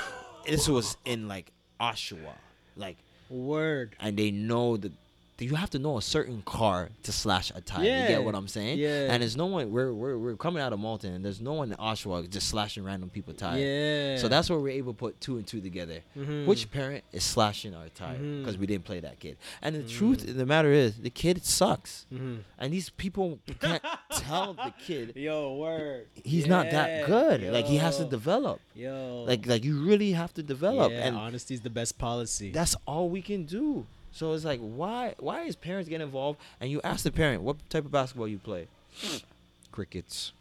this was in like Oshawa, like Word. and they know that you have to know a certain car to slash a tire. You get what I'm saying? Yeah. And there's no one. We're we're, we're coming out of Malton, and there's no one in Oshawa just slashing random people tires. Yeah. So that's where we're able to put two and two together. Mhm. Which parent is slashing our tire because we didn't play that kid? And the truth of the matter is, the kid sucks, Mhm. and these people can't *laughs* tell the kid Yo, word. he's not that Yeah. good. Like he has to develop. Yo. Like like you really have to develop, yeah, and honesty's the best policy. that's all we can do. So it's like, why why is parents get involved? And you ask the parent, what type of basketball you play? Crickets,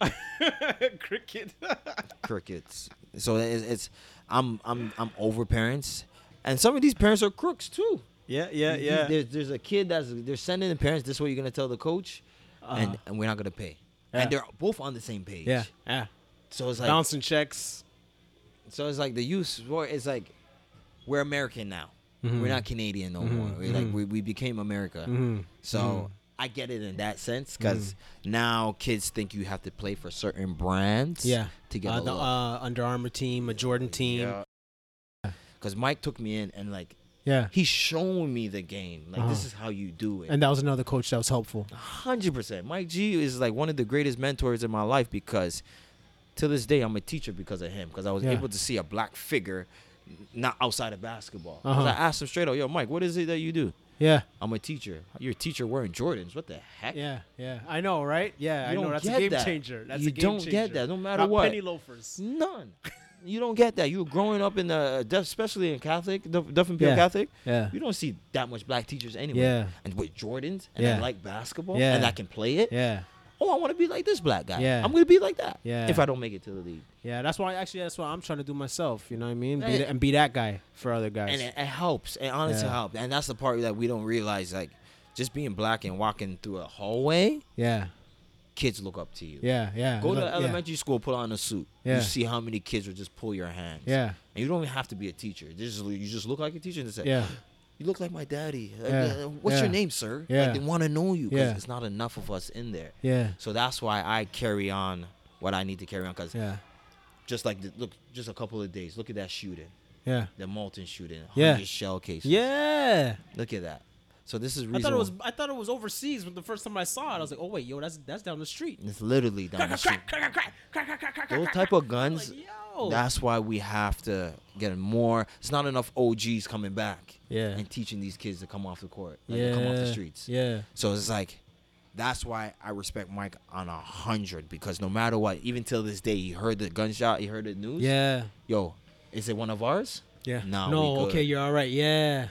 *laughs* cricket. *laughs* crickets. So it's, it's I'm I'm I'm over parents, and some of these parents are crooks too. yeah, yeah, yeah. There's there's a kid that's they're sending the parents. This is what you're gonna tell the coach, and, Uh-huh. and we're not gonna pay. Yeah. And they're both on the same page. Yeah, yeah. So it's like Bouncing checks. so it's like the youth sport is like we're American now. Mm-hmm. We're not Canadian no more. We're like we, we became America. Mm-hmm. So I get it in that sense because now kids think you have to play for certain brands. Yeah. To get Uh, the uh, Under Armour team, a Jordan team. Because Mike took me in and like Yeah. he's showing me the game. Like this Uh-huh. is how you do it. And that was another coach that was helpful. Hundred percent. Mike G is like one of the greatest mentors in my life because to this day I'm a teacher because of him. Because I was Yeah. able to see a black figure not outside of basketball. Uh-huh. I asked him straight up, yo, Mike, what is it that you do? Yeah. I'm a teacher. You're a teacher wearing Jordans. What the heck? Yeah. Yeah. I know, right? Yeah. I know. That's a game that. changer. That's You a game don't changer. get that, no matter Not what. Penny loafers. None. you don't get that. You were growing up in the, especially in Catholic, Duff Dufferin Peel Yeah. Catholic. Yeah. You don't see that much black teachers anyway. Yeah. And with Jordans and Yeah. I like basketball Yeah. and I can play it. Yeah. Oh, I want to be like this black guy. Yeah. I'm gonna be like that. Yeah. If I don't make it to the league. Yeah. That's why actually that's what I'm trying to do myself. You know what I mean? Be Yeah. th- and be that guy for other guys. And it, it helps. It honestly Yeah. helps. And that's the part that we don't realize. Like, just being black and walking through a hallway, yeah. kids look up to you. Yeah. Yeah. Go to Look, yeah. elementary school, put on a suit. Yeah. You see how many kids will just pull your hands. Yeah. And you don't even have to be a teacher. Just, you just look like a teacher and say, Yeah. *gasps* *laughs* You look like my daddy. Like, Yeah. uh, What's Yeah. your name, sir? Yeah. Like, they want to know you because Yeah. it's not enough of us in there. Yeah. So that's why I carry on what I need to carry on. Because Yeah. just like, the, look, just a couple of days, look at that shooting. Yeah. The Malton shooting. Yeah. 100 shell cases. Yeah. Look at that. So this is I thought it was I thought it was overseas when the first time I saw it. I was like, oh wait, yo, that's that's down the street. It's literally down the street. Those type of guns. Like, That's why we have to get more. It's not enough OGs coming back Yeah. and teaching these kids to come off the court, like to come off the streets. Yeah. So it's like, that's why I respect Mike on a hundred because no matter what, even till this day, he heard the gunshot, he heard the news. Yeah. Yo, is it one of ours? Yeah. No, No. Okay, you're all right. Yeah.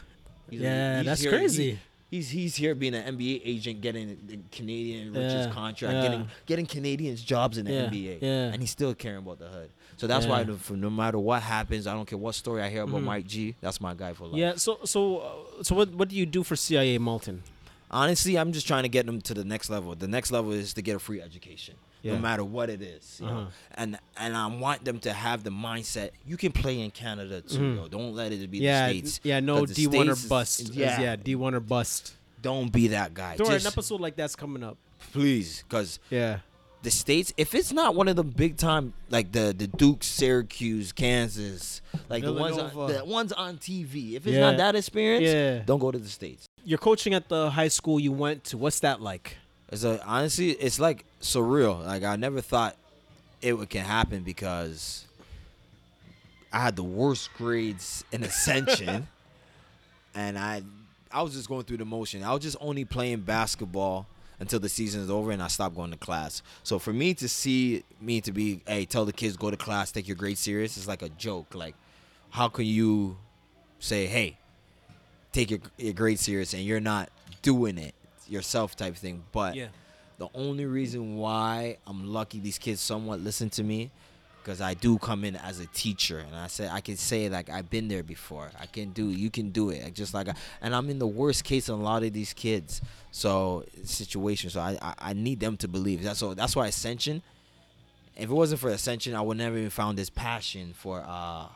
He's- yeah. he's that's here- crazy. he- he's he's here being an NBA agent, getting the Canadian richest Yeah, contract, yeah. getting getting Canadians jobs in the Yeah, NBA, yeah. and he's still caring about the hood. So that's why, Yeah. no- for no matter what happens, I don't care what story I hear about Mhm. Mike G. That's my guy for life. yeah. So so uh, so what what do you do for CIA Malton? Honestly, I'm just trying to get them to the next level. The next level is to get a free education, Yeah. no matter what it is. You? Uh-huh. And and I want them to have the mindset you can play in Canada too. Mhm. Yo. Don't let it be Yeah. the states. Yeah. No D one or States is- bust. Yeah. Yeah. D one or bust. Don't be that guy. Don't worry, an episode like that's coming up. please, because Yeah. The states, if it's not one of the big time, like the the Duke, Syracuse, Kansas, like the ones on, the ones on TV, if it's Yeah. not that experience, Yeah. don't go to the states. You're coaching at the high school you went to. What's that like? It's a, honestly, it's like surreal. Like I never thought it would can happen because I had the worst grades in Ascension, *laughs* and I I was just going through the motion. I was just only playing basketball until the season is over, and I stop going to class. So for me to see me to be, hey, tell the kids go to class, take your grade serious, is like a joke. Like, how can you say, hey, take your your grades serious, and you're not doing it yourself, type thing? But the only reason why I'm lucky these kids somewhat listen to me because I do come in as a teacher and I said I can say like I've been there before. I can do you can do it. Like, just like I, and I'm in the worst case of a lot of these kids. So situation. So I, I I need them to believe. That's so that's why Ascension. If it wasn't for Ascension, I would never even found this passion for uh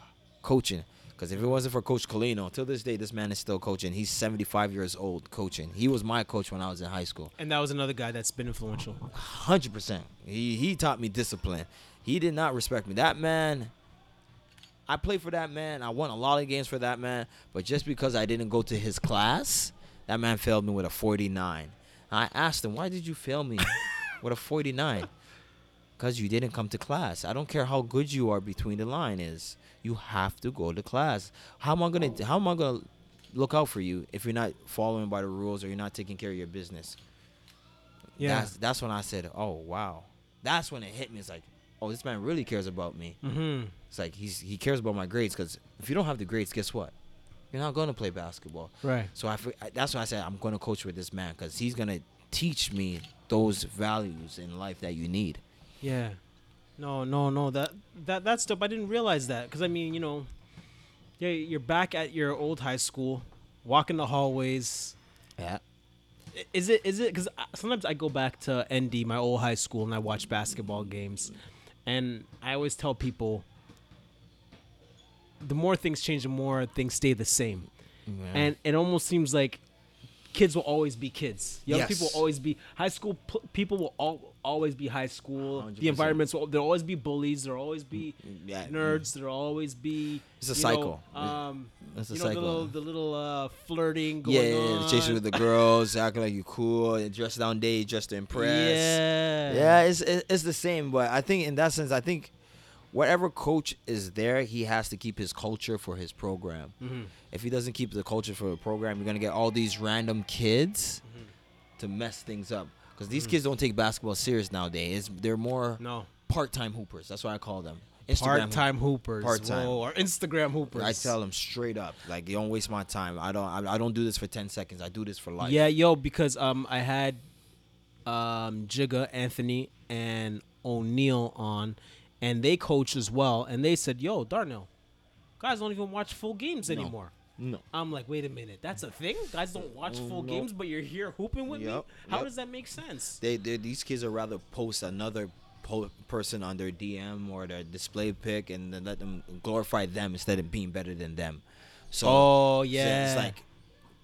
coaching. Because if it wasn't for Coach Colino, till this day, this man is still coaching. He's 75 years old coaching. He was my coach when I was in high school. And that was another guy that's been influential. Hundred percent. He he taught me discipline. He did not respect me. That man. I played for that man. I won a lot of games for that man. But just because I didn't go to his class, that man failed me with a 49. I asked him, "Why did you fail me *laughs* with a 49?" Because you didn't come to class. I don't care how good you are between the line is. You have to go to class. How am I gonna How am I gonna look out for you if you're not following by the rules or you're not taking care of your business? Yeah. That's that's when I said, "Oh wow." That's when it hit me. It's like, "Oh, this man really cares about me." Mm-hmm. It's like he's he cares about my grades because if you don't have the grades, guess what? You're not going to play basketball. Right. So I, that's why I said I'm going to coach with this man because he's going to teach me those values in life that you need. Yeah. No, no, no. That that that's dope. I didn't realize that because I mean, you know, yeah, you're back at your old high school, walking the hallways. Yeah. is it is it because sometimes I go back to ND, my old high school, and I watch basketball games, and I always tell people the more things change, the more things stay the same, and it almost seems like kids will always be kids. Young Yes. people will always be high school. P- people will all, always be high school. 100%. The environments will there'll always be bullies. There'll always be Yeah. nerds. There'll always be. It's a cycle. Know, um, It's a you know, cycle. The little, the little uh, flirting going Yeah, yeah, on. yeah, chasing with the girls, acting like you cool, and dress down day just to impress. Yeah. Yeah, it's it's the same, but I think in that sense, I think whatever coach is there, he has to keep his culture for his program. Mm-hmm. If he doesn't keep the culture for the program, you're gonna get all these random kids to mess things up. Because these kids don't take basketball serious nowadays. It's, they're more. No. part-time hoopers. That's what I call them. Instagram Part-time hoopers. Part-time. Whoa, or Instagram hoopers. I tell them straight up, like, you don't waste my time. I don't. I, I don't do this for ten seconds. I do this for life. Yeah, yo, because um, I had um Jigga, Anthony, and O'Neal on, and they coach as well, and they said, "Yo, Darnell, guys don't even watch full games anymore." No. I'm like, wait a minute, that's a thing. Guys don't watch full no. games, but you're here hooping with me. Yep, How yep. does that make sense? They, they these kids would rather post another po- person on their DM or their display pic and then let them glorify them instead of being better than them. So Oh, so yeah. it's like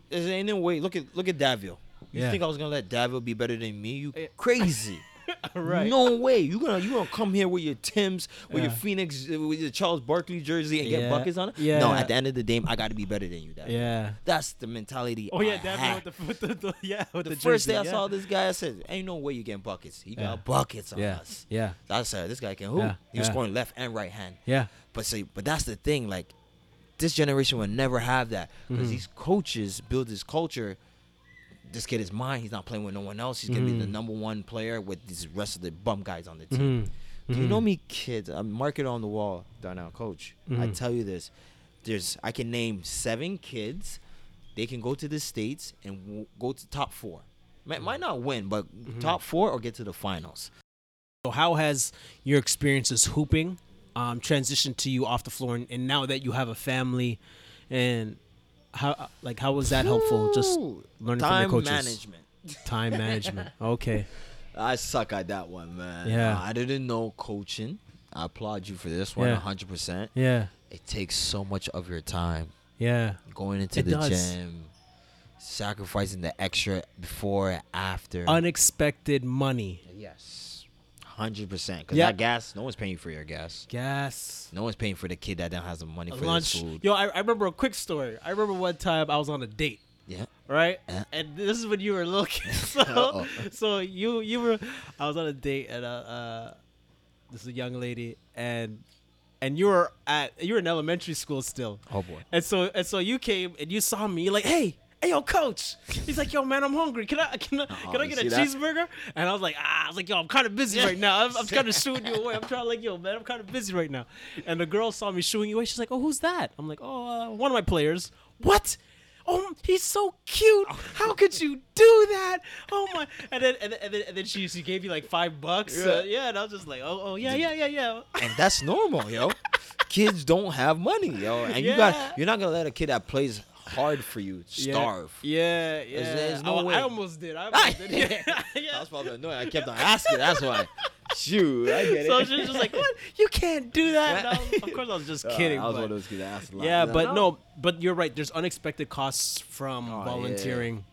there's ain't no way. Look at look at Davil. You Yeah. think I was gonna let Davil be better than me? You eh. crazy. *laughs* *laughs* right. No way. You gonna you gonna come here with your Tim's, with your Phoenix, with your Charles Barkley jersey and get Yeah. buckets on it? No, at the end of the day, I got to be better than you. Yeah. That's the mentality. Oh yeah, I had. with the, with the, the yeah with The, the, first jersey, day I saw this guy, I said, "Ain't no way you getting buckets. He Yeah. got buckets on Yeah. us." Yeah. I said, "This guy can hoop." Yeah. He was Yeah. scoring left and right hand. Yeah. But see, but that's the thing. Like, this generation will never have that because Mhm. these coaches build this culture. This kid is mine. He's not playing with no one else. He's gonna be the Mhm. number one player with these rest of the bum guys on the team. Mhm. Do you know me, kids? I'm mark it on the wall, Darnell, coach. I Mhm. tell you this: there's I can name seven kids. They can go to the states and w- go to top four. Might, might not win, but Mm-hmm. top four or get to the finals. So how has your experiences hooping um, transitioned to you off the floor, and, and now that you have a family, and how like how was that helpful? Just learning time from your coaches. Time management. *laughs* Time management. Okay. *laughs* I suck at that one, man. Yeah. Uh, I didn't know coaching. I applaud you for this one, Yeah. 100%. Yeah. It takes so much of your time Yeah. going into It the does. gym, sacrificing the extra before and after. Unexpected money. yes, 100%. Because Yeah. that gas, no one's paying for your gas. Gas. No one's paying for the kid that don't has the money for Lunch. his food. Yo, I, I remember a quick story. I remember one time I was on a date. Yeah. right? Yeah. And this is when you were looking. *laughs* So, so you you were. I was on a date and uh, uh this is a young lady and and you were at you were in elementary school still. Oh, boy. And so and so you came and you saw me. Like, hey. Hey yo, coach! He's like, yo, man, I'm hungry. Can I can I, can I Oh, get a see that? cheeseburger? And I was like, ah, I was like, yo, I'm kind of busy right now. I'm, I'm *laughs* kind of shooing you away. I'm trying like, yo, man, I'm kind of busy right now. And the girl saw me shooing you away. She's like, oh, who's that? I'm like, oh, uh, one of my players. What? Oh, he's so cute. How *laughs* could you do that? Oh my! And then and then, and then, she she gave you like five bucks. Uh, yeah, and I was just like, oh oh yeah yeah yeah yeah. and that's normal, yo. *laughs* Kids don't have money, yo, and you got you're not gonna let a kid that plays hard for you starve. Yeah, yeah. there's no I, way. I almost did. I *laughs* almost did. Yeah. *laughs* I was probably annoying. I kept on asking. That's why. *laughs* Shoot, I get it. So she was just like, "What? You can't do that." Was- of course, I was just Uh, kidding. I was but- one of those kids that asked a lot. yeah, but no. no, but you're right. There's unexpected costs from Oh, yeah. volunteering.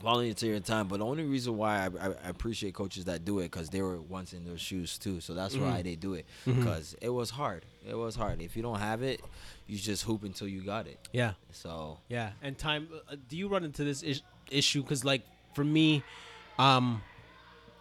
Volunteering your time. But the only reason why I, I, I appreciate coaches that do it because they were once in those shoes too. So that's Mm-hmm. why they do it because it was hard. It was hard. If you don't have it, you just hoop until you got it. Yeah, So yeah. And time. Uh, do you run into this is- issue? Because like for me, um,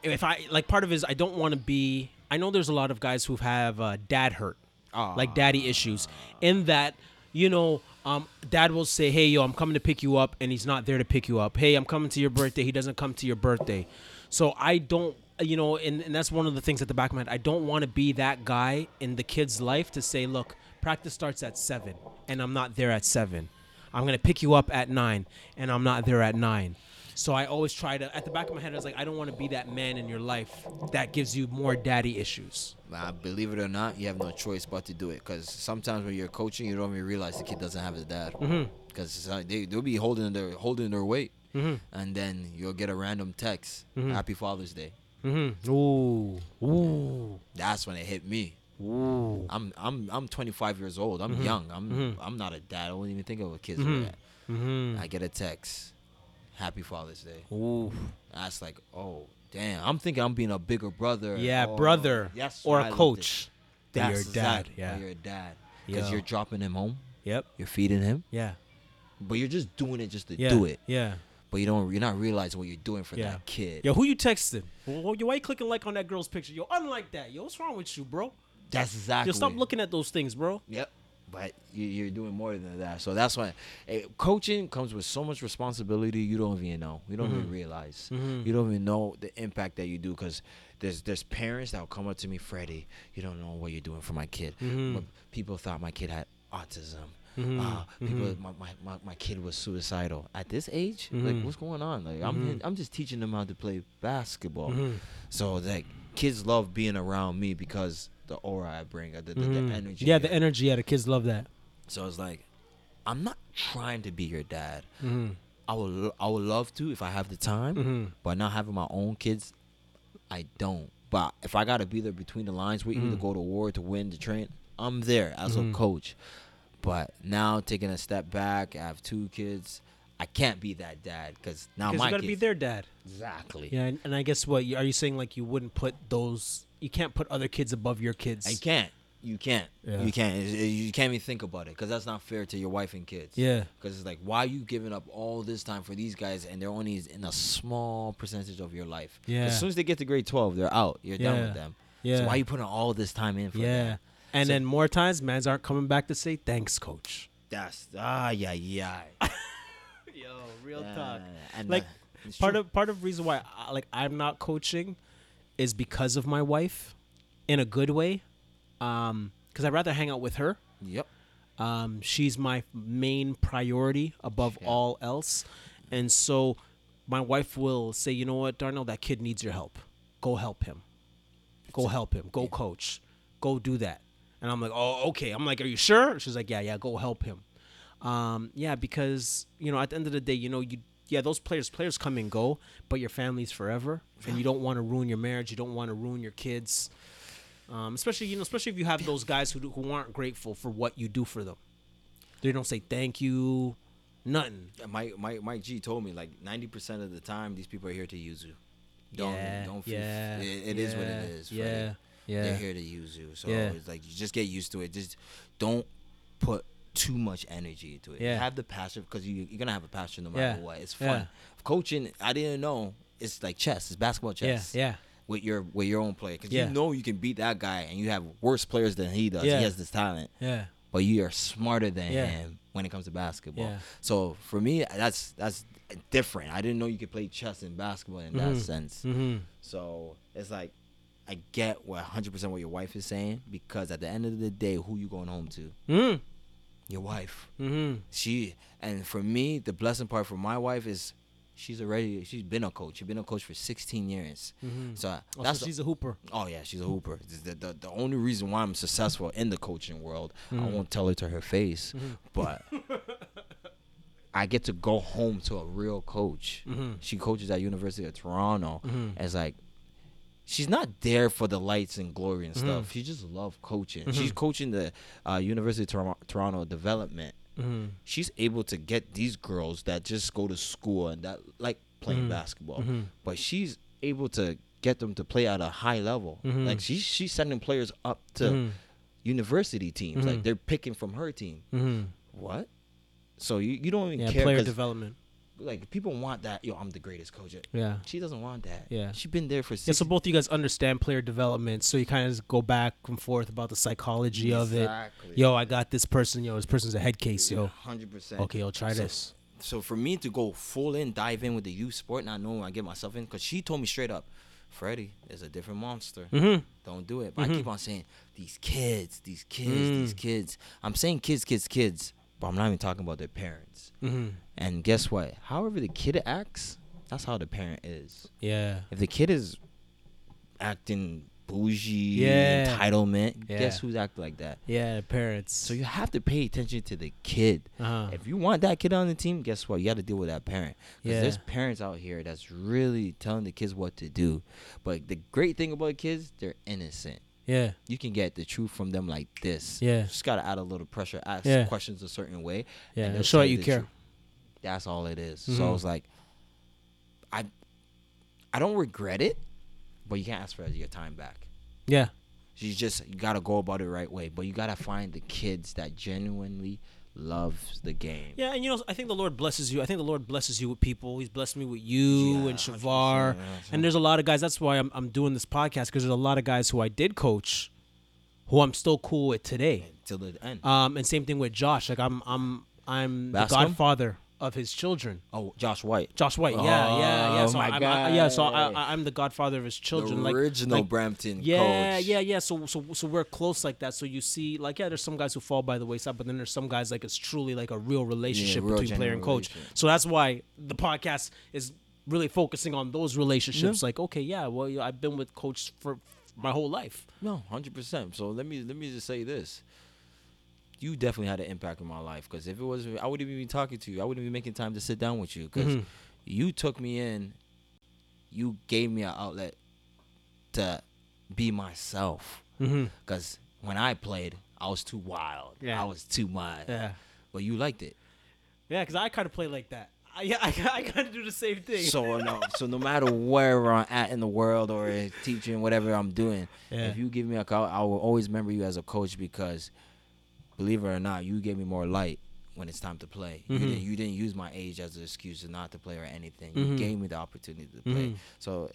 if I like part of it is I don't want to be. I know there's a lot of guys who have uh, dad hurt, like daddy issues, in that you know. Um, dad will say, "Hey, yo, I'm coming to pick you up," and he's not there to pick you up. Hey, I'm coming to your birthday. He doesn't come to your birthday. So I don't, you know, and, and that's one of the things at the back of my head. I don't want to be that guy in the kid's life to say, "Look, practice starts at seven, and I'm not there at seven. I'm gonna pick you up at nine, and I'm not there at nine. So I always try to, at the back of my head, I was like, I don't want to be that man in your life that gives you more daddy issues. uh, believe it or not, you have no choice but to do it because sometimes when you're coaching, you don't even realize the kid doesn't have his dad Mm-hmm. because they they'll be holding their holding their weight. Mhm. and then you'll get a random text, Mhm. "Happy Father's Day." Mm-hmm. Ooh. Ooh. That's when it hit me. Ooh. I'm I'm I'm 25 years old. I'm Mhm. young. I'm Mhm. I'm not a dad. I wouldn't even think of a that. Mm-hmm. I get a text, "Happy Father's Day." Ooh. That's like, oh damn. I'm thinking I'm being a bigger brother. Yeah, or- brother. Yes, or a coach. at- That That's you're dad. exactly- Yeah. You're a dad because Yo. you're dropping him home. Yep. You're feeding him, Yeah. but you're just doing it just to Yeah. do it. Yeah. But you don't. You're not realizing what you're doing for Yeah. that kid. Yo, who you texting? Why you clicking like on that girl's picture? Yo, unlike that. Yo, what's wrong with you, bro? That's exactly. Yo, stop looking at those things, bro. Yep. But you, you're doing more than that. So that's why eh, coaching comes with so much responsibility you don't even know. You don't Mm-hmm. even realize. You don't even know the impact that you do because there's there's parents that will come up to me, Freddie, you don't know what you're doing for my kid. Mm-hmm. People thought my kid had autism. Ah, people, Mm-hmm. my, my, my, my kid was suicidal at this age. Mm-hmm. Like, what's going on? Like, I'm I'm just teaching them how to play basketball. Mm-hmm. So like, kids love being around me because the aura I bring, the, the, Mhm. the energy. Yeah, the energy. Yeah, the kids love that. So it's like, I'm not trying to be your dad. Mm-hmm. I would I would love to if I have the time, Mhm. but not having my own kids, I don't. But if I gotta be there between the lines, we either Mhm. go to war to win the train. I'm there as a coach. But now taking a step back, I have two kids. I can't be that dad because now Because my you gotta be their dad. Exactly. Yeah, and, and I guess what are you saying? Like you wouldn't put those? You can't put other kids above your kids. I can't. You can't. Yeah. You can't. It- it- You can't even think about it because that's not fair to your wife and kids. Yeah. Because it's like, why are you giving up all this time for these guys and they're only in a small percentage of your life? Yeah. As soon as they get to grade 12, they're out. You're done with them. Yeah. So why are you putting all this time in for Yeah. that? And So- then more times, mans aren't coming back to say thanks, coach. That's, ah, yeah, yeah. *laughs* Yo, real And Like, uh, part true. of part of reason why I, like I'm not coaching is because of my wife, in a good way. Um, because I'd rather hang out with her. Yep. Um, she's my main priority above Yeah. all else, and so my wife will say, you know what, Darnell, that kid needs your help. Go help him. Go help him. Go coach. Go do that. And I'm like, oh, okay. I'm like, are you sure? She's like, yeah, yeah. Go help him. Um, yeah, because you know, at the end of the day, you know, you yeah, those players players come and go, but your family's forever, and you don't want to ruin your marriage. You don't want to ruin your kids. Um, especially you know, especially if you have those guys who who aren't grateful for what you do for them. They don't say thank you, nothing. Yeah, Mike, Mike, Mike G told me like 90% of the time, these people are here to use you. Don't, yeah, don't feel, yeah, it, it is what it yeah, is. Yeah, yeah. They're here to use you. So Yeah. it's like you just get used to it. Just don't put too much energy into it. Yeah. Have the passion because you, you're gonna have a passion no Yeah. matter what. It's fun. Yeah. Coaching, I didn't know. It's like chess. It's basketball chess. yeah, With your with your own player, because Yeah. you know you can beat that guy, and you have worse players than he does. Yeah. He has this talent, yeah, but you are smarter than Yeah. him when it comes to basketball. Yeah. So for me, that's that's different. I didn't know you could play chess and basketball in that Mhm. sense. mm-hmm. So it's like I get what 100% what your wife is saying because at the end of the day, who you going home to? Mm-hmm. Your wife. Mm-hmm. She and for me, the blessing part for my wife is she's already she's been a coach. She's been a coach for 16 years. Mm-hmm. So Oh, that's so she's a hooper. Oh yeah, she's a hooper. The, the, the only reason why I'm successful in the coaching world, I Mhm. won't tell her to her face, but I get to go home to a real coach. Mm-hmm. She coaches at University of Toronto. Mhm. It's like she's not there for the lights and glory and stuff. She just love coaching. Mhm. She's coaching the uh, University of Tor- Toronto development. Mm-hmm. She's able to get these girls that just go to school and that like playing Mhm. basketball, Mhm. but she's able to get them to play at a high level. Mhm. Like she's she's sending players up to university teams. Like they're picking from her team. Mm-hmm. What? So you, you don't even Yeah, care Player development. Like people want that. Yo, I'm the greatest coach. Yeah. She doesn't want that. Yeah. She's been there for Six, Yeah, so both of you guys understand player development, so you kind of go back and forth about the psychology of it. Exactly. Yo, I got this person. Yo, this person's a head case. Yo, hundred percent. okay, yo, try So- this. So for me to go full in, dive in with the youth sport, not knowing I get myself in, because she told me straight up, Freddie is a different monster. Mm-hmm. Don't do it. But I Mhm. keep on saying these kids, these kids, Mm. these kids. I'm saying kids, kids, kids, but I'm not even talking about their parents. Mm-hmm. And guess what? However the kid acts, that's how the parent is. Yeah. If the kid is acting bougie Yeah. entitlement. Yeah. Guess who's acting like that? Yeah, parents. So you have to pay attention to the kid. uh-huh. If you want that kid on the team, guess what? You got to deal with that parent. Because Yeah. there's parents out here that's really telling the kids what to do. But the great thing about kids, they're innocent. yeah, You can get the truth from them like this. Yeah. Just got to add a little pressure, ask Yeah. questions a certain way. yeah. and show that you care. truth. That's all it is. Mhm. So was like, I, I don't regret it, but you can't ask for your time back. Yeah, You just you gotta go about it the right way, but you gotta find the kids that genuinely loves the game. yeah. And you know, I think the Lord blesses you. I think the Lord blesses you with people. He's blessed me with you Yeah, and Shavar. yeah, And there's a lot of guys. That's why I'm I'm doing this podcast because there's a lot of guys who I did coach, who I'm still cool with today. Till the end. Um, and same thing with Josh. Like I'm I'm I'm the godfather of his children. oh, Josh White. Josh White, yeah, yeah, yeah. Oh, So my I'm, I, yeah, so. I, I'm the godfather of his children. the like original like, Brampton Yeah, coach. yeah, yeah. So, so, so we're close like that. So you see, like, yeah, there's some guys who fall by the wayside, but then there's some guys like it's truly like a real relationship real between player and coach. So that's why the podcast is really focusing on those relationships. Like, okay, yeah, well, I've been with coach for my whole life. No, hundred percent. So let me let me just say this. You definitely had an impact in my life because if it was, I wouldn't even be talking to you. I wouldn't be making time to sit down with you because Mhm. you took me in. You gave me an outlet to be myself. Mm-hmm. Because when I played, I was too wild. Yeah. I was too much. Yeah, But you liked it. yeah, because I kind of play like that. I, yeah, *laughs* I, I kind of do the same thing. So no, *laughs* so no matter where I'm at in the world or teaching whatever I'm doing, Yeah. if you give me a call, I will always remember you as a coach because, believe it or not, you gave me more light when it's time to play. Mhm. You didn't you didn't use my age as an excuse to not to play or anything. Mhm. You gave me the opportunity to play. Mhm. So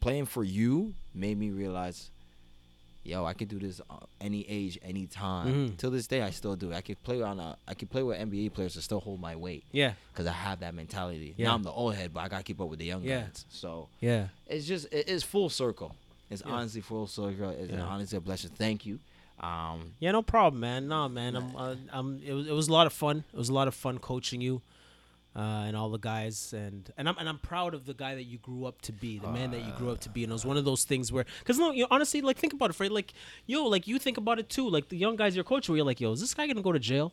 playing for you made me realize. Yo, I could do this uh, any age, any time. Mhm. Till this day, I still do. I could play on a, I could play with NBA players and still hold my weight yeah, because I have that mentality. Yeah. Now I'm the old head, but I gotta keep up with the young Yeah. guys. So yeah. it's just it is full circle. It's Yeah. honestly full circle. It's Yeah. honestly a blessing. Thank you. Um, Yeah, no problem, man. No, man. I'm, uh, I'm. It was, it was a lot of fun. It was a lot of fun coaching you, uh, and all the guys, and and I'm and I'm proud of the guy that you grew up to be, the man that you grew up to be. And it was one of those things where, because no, you know, honestly, like think about it, Fred. Like, yo, like you think about it too. Like the young guys you're coaching, where you're like, yo, is this guy gonna go to jail?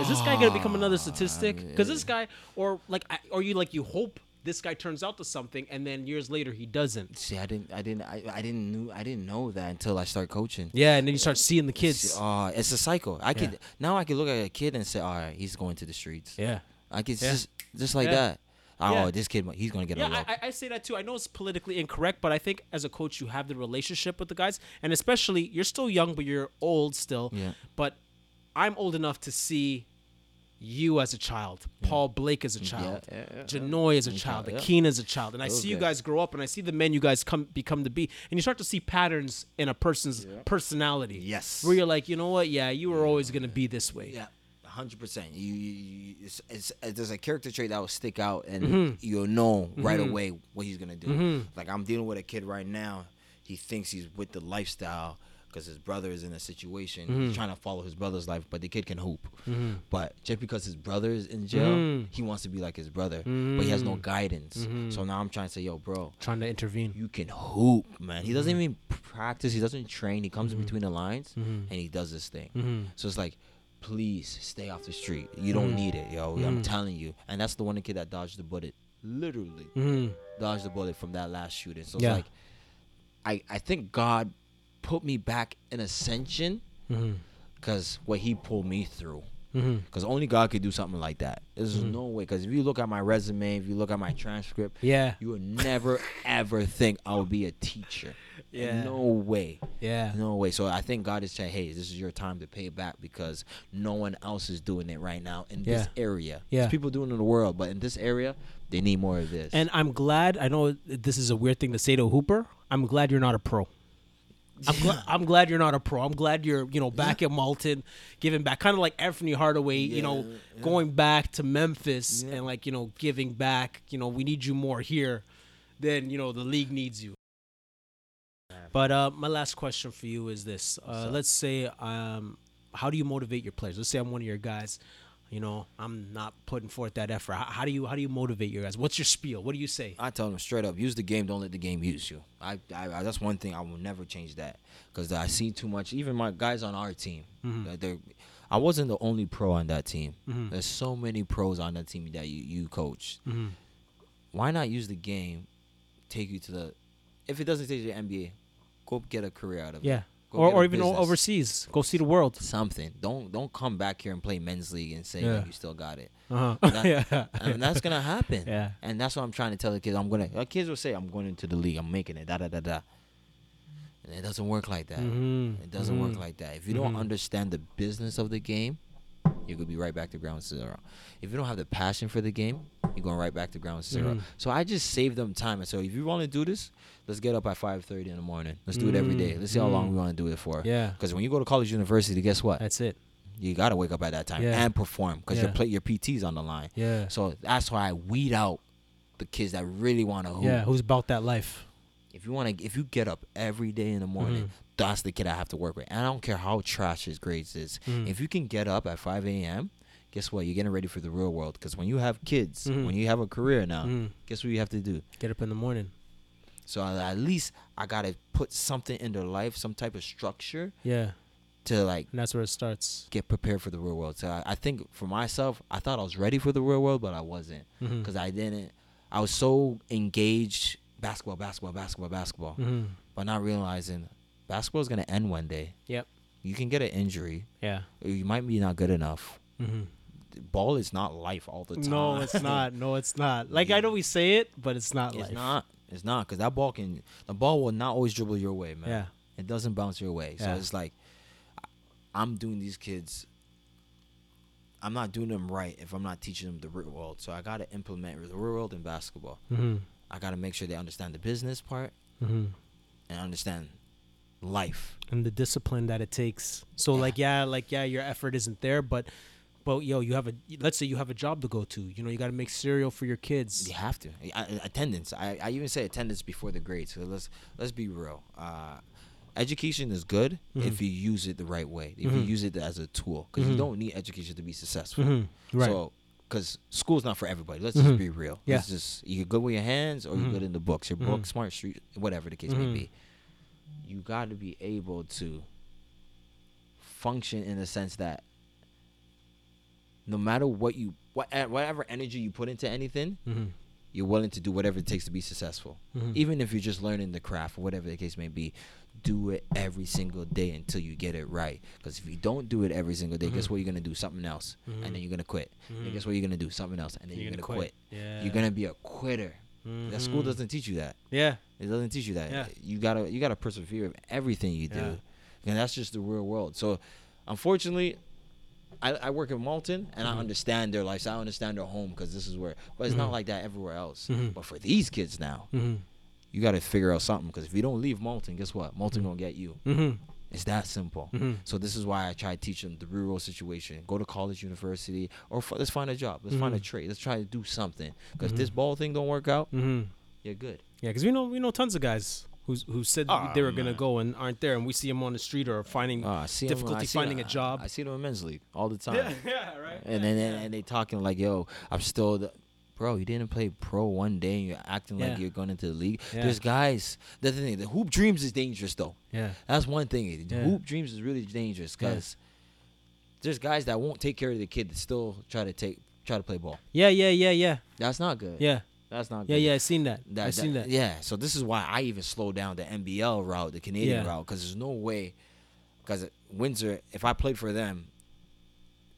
Is this guy gonna become another statistic? Because this guy, or like, I, or you like you hope this guy turns out to something, and then years later he doesn't. see, I didn't, I didn't, I, I didn't knew, I didn't know that until I started coaching. Yeah, and then you start seeing the kids. It's, uh, it's a cycle. I could now I could look at a kid and say, all right, he's going to the streets. Yeah. I could Yeah. just just like Yeah. that. Oh, Yeah. this kid, he's gonna get a Yeah. I- I say that too. I know it's politically incorrect, but I think as a coach, you have the relationship with the guys, and especially you're still young, but you're old still. Yeah. But I'm old enough to see you as a child, Paul Blake as a child, yeah, yeah, Janoy as a yeah. child, Yeah. Akeen as a child, and I Those see you guys. grow up, and I see the men you guys come become to be, and you start to see patterns in a person's personality. Yes. where you're like, you know what? Yeah, you were always gonna be this way. Yeah, hundred percent. You, you, you it's, it's, uh, there's a character trait that will stick out, and Mm-hmm. you'll know right mm-hmm. away what he's gonna do. Mm-hmm. Like I'm dealing with a kid right now. He thinks he's with the lifestyle because his brother is in a situation. Mm-hmm. He's trying to follow his brother's life, but the kid can hoop. But just because his brother is in jail, he wants to be like his brother, but he has no guidance. So now I'm trying to say, yo, bro, Trying to intervene. you can hoop, man. He Mm-hmm. doesn't even practice. He doesn't train. He comes in between the lines and he does this thing. Mm-hmm. So it's like, please stay off the street. You don't Mm-hmm. need it, yo. I'm telling you. And that's the one kid that dodged the bullet. Literally dodged the bullet from that last shooting. So Yeah. it's like, I I think God put me back in ascension because what He pulled me through. Because only God could do something like that. There's Mm-hmm. no way. Because if you look at my resume, if you look at my transcript, Yeah. you would never *laughs* ever think I would be a teacher. Yeah. No way. Yeah. No way. So I think God is saying, hey, this is your time to pay back because no one else is doing it right now in this area. Yeah. There's people doing it in the world, but in this area, they need more of this. And I'm glad. I know this is a weird thing to say to hooper. I'm glad you're not a pro. I'm, gla- I'm glad you're not a pro. I'm glad you're, you know, back at Malton, giving back, kind of like Anfernee Hardaway, you know, going back to Memphis and like, you know, giving back. You know, we need you more here than you know the league needs you. But uh, my last question for you is this: uh, Let's say, um, how do you motivate your players? Let's say I'm one of your guys. You know, I'm not putting forth that effort. How, how do you how do you motivate your guys? What's your spiel? What do you say? I tell them straight up, use the game. Don't let the game use you. I, I, I that's one thing I will never change that because I see too much. Even my guys on our team, Mm-hmm. they're. I wasn't the only pro on that team. There's so many pros on that team that you you coach. Mm-hmm. Why not use the game? Take you to the. If it doesn't take you to the NBA, go get a career out of it. Yeah. Go Or, or even business. overseas. Go see the world. something. Don't don't come back here and play men's league and say Yeah. that you still got it. Uh-huh. That- *laughs* yeah. and that's gonna happen. Yeah. And that's what I'm trying to tell the kids. I'm gonna. Like kids will say, "I'm going into the league. I'm making it." Da da da da. And it doesn't work like that. Mhm. It doesn't work Mhm. like that. If you don't Mhm. understand the business of the game, you're gonna be right back to ground zero. If you don't have the passion for the game, you're going right back to ground 0 Mhm. So I just save them time. And so if you want to do this, let's get up at 5:30 in the morning. Let's do it every day. Let's see how long Mm. we want to do it for. Yeah. Because when you go to college, university, guess what? That's it. you gotta wake up at that time Yeah. and perform because your Yeah. play your PT's on the line. Yeah. So that's why I weed out the kids that really want to hoop. Yeah. Who's about that life? If you want to, if you get up every day in the morning, Mhm. that's the kid I have to work with. And I don't care how trash his grades is. Mhm. If you can get up at 5 a.m., guess what? You're getting ready for the real world. Because when you have kids, Mhm. when you have a career now, Mhm. guess what you have to do? Get up in the morning. So at least I gotta put something in their life, some type of structure Yeah. to like And that's where it starts. get prepared for the real world. So I, I think for myself, I thought I was ready for the real world, but I wasn't because I didn't. I was so engaged basketball, basketball, basketball, basketball, Mhm. but not realizing basketball is gonna end one day. Yep. You can get an injury. Yeah. You might be not good enough. Mhm. Ball is not life all the time. No, it's not. No, it's *laughs* not. Like I know we say it, but it's not it's life. It's not. It's not because that ball can. The ball will not always dribble your way, man. Yeah. It doesn't bounce your way. So Yeah. it's like I'm doing these kids. I'm not doing them right if I'm not teaching them the real world. So I got to implement the real world in basketball. Mhm. I got to make sure they understand the business part Mhm. and understand life. And the discipline that it takes. So Yeah. like yeah, like yeah, your effort isn't there, but but yo, you have a let's say you have a job to go to. You know, you got to make cereal for your kids. You have to I, attendance. I, I even say attendance before the grades. So let's let's be real. Uh, education is good if you use it the right way. If you Mhm. use it as a tool, because you Mhm. don't need education to be successful. Mhm. Right. So, because school's not for everybody. Let's just be real. Yeah. It's just you're good with your hands or you're Mhm. good in the books. You're Mhm. book smart, street, whatever the case may be. You got to be able to function in the sense that no matter what you what whatever energy you put into anything, Mhm. you're willing to do whatever it takes to be successful. Mhm. Even if you're just learning the craft whatever the case may be, do it every single day until you get it right. Because if you don't do it every single day, guess Mhm. what you're gonna do? Something else, and then Mhm. you're gonna quit. And Mhm. guess what you're gonna do? Something else, and then you're, gonna, quit. Yeah. You're gonna be a quitter. That school Mhm. doesn't teach you that. Yeah. It doesn't teach you that. Yeah. You gotta you gotta persevere in everything you do, Yeah. and that's just the real world. So, unfortunately, I, I work in Malton and Mm-hmm. I understand their lifestyle. I understand their home because this is where. But it's not Mhm. like that everywhere else. Mhm. But for these kids now, Mhm. you got to figure out something because if you don't leave Malton, guess what? Malton gonna get you. Mhm. It's that simple. So this is why I try to teach them the real world situation. Go to college, university, or f- let's find a job. Let's find a trade. Let's try to do something. Because this ball thing don't work out, you're good. Yeah, because we know we know tons of guys who's who said Ah, they were gonna go and aren't there, and we see them on the street or finding. Uh, I see 'em- Difficulty I see finding them- a job. I see them in men's league all the time. yeah, *laughs* yeah, right. And then and, and they talking like, "Yo, I'm still the." Bro, you didn't play pro one day and you're acting Yeah. like you're going into the league. Yeah. There's guys. That's the thing. The hoop dreams is dangerous though. yeah, That's one thing. Yeah. Hoop dreams is really dangerous Yeah. because there's guys that won't take care of the kid that still try to take try to play ball. yeah, yeah, yeah, yeah, That's not good. yeah, That's not good. yeah, yeah. I seen that. That, I seen that. Yeah. So this is why I even slowed down the NBL route, the Canadian Yeah. route, because there's no way. Because Windsor, if I played for them,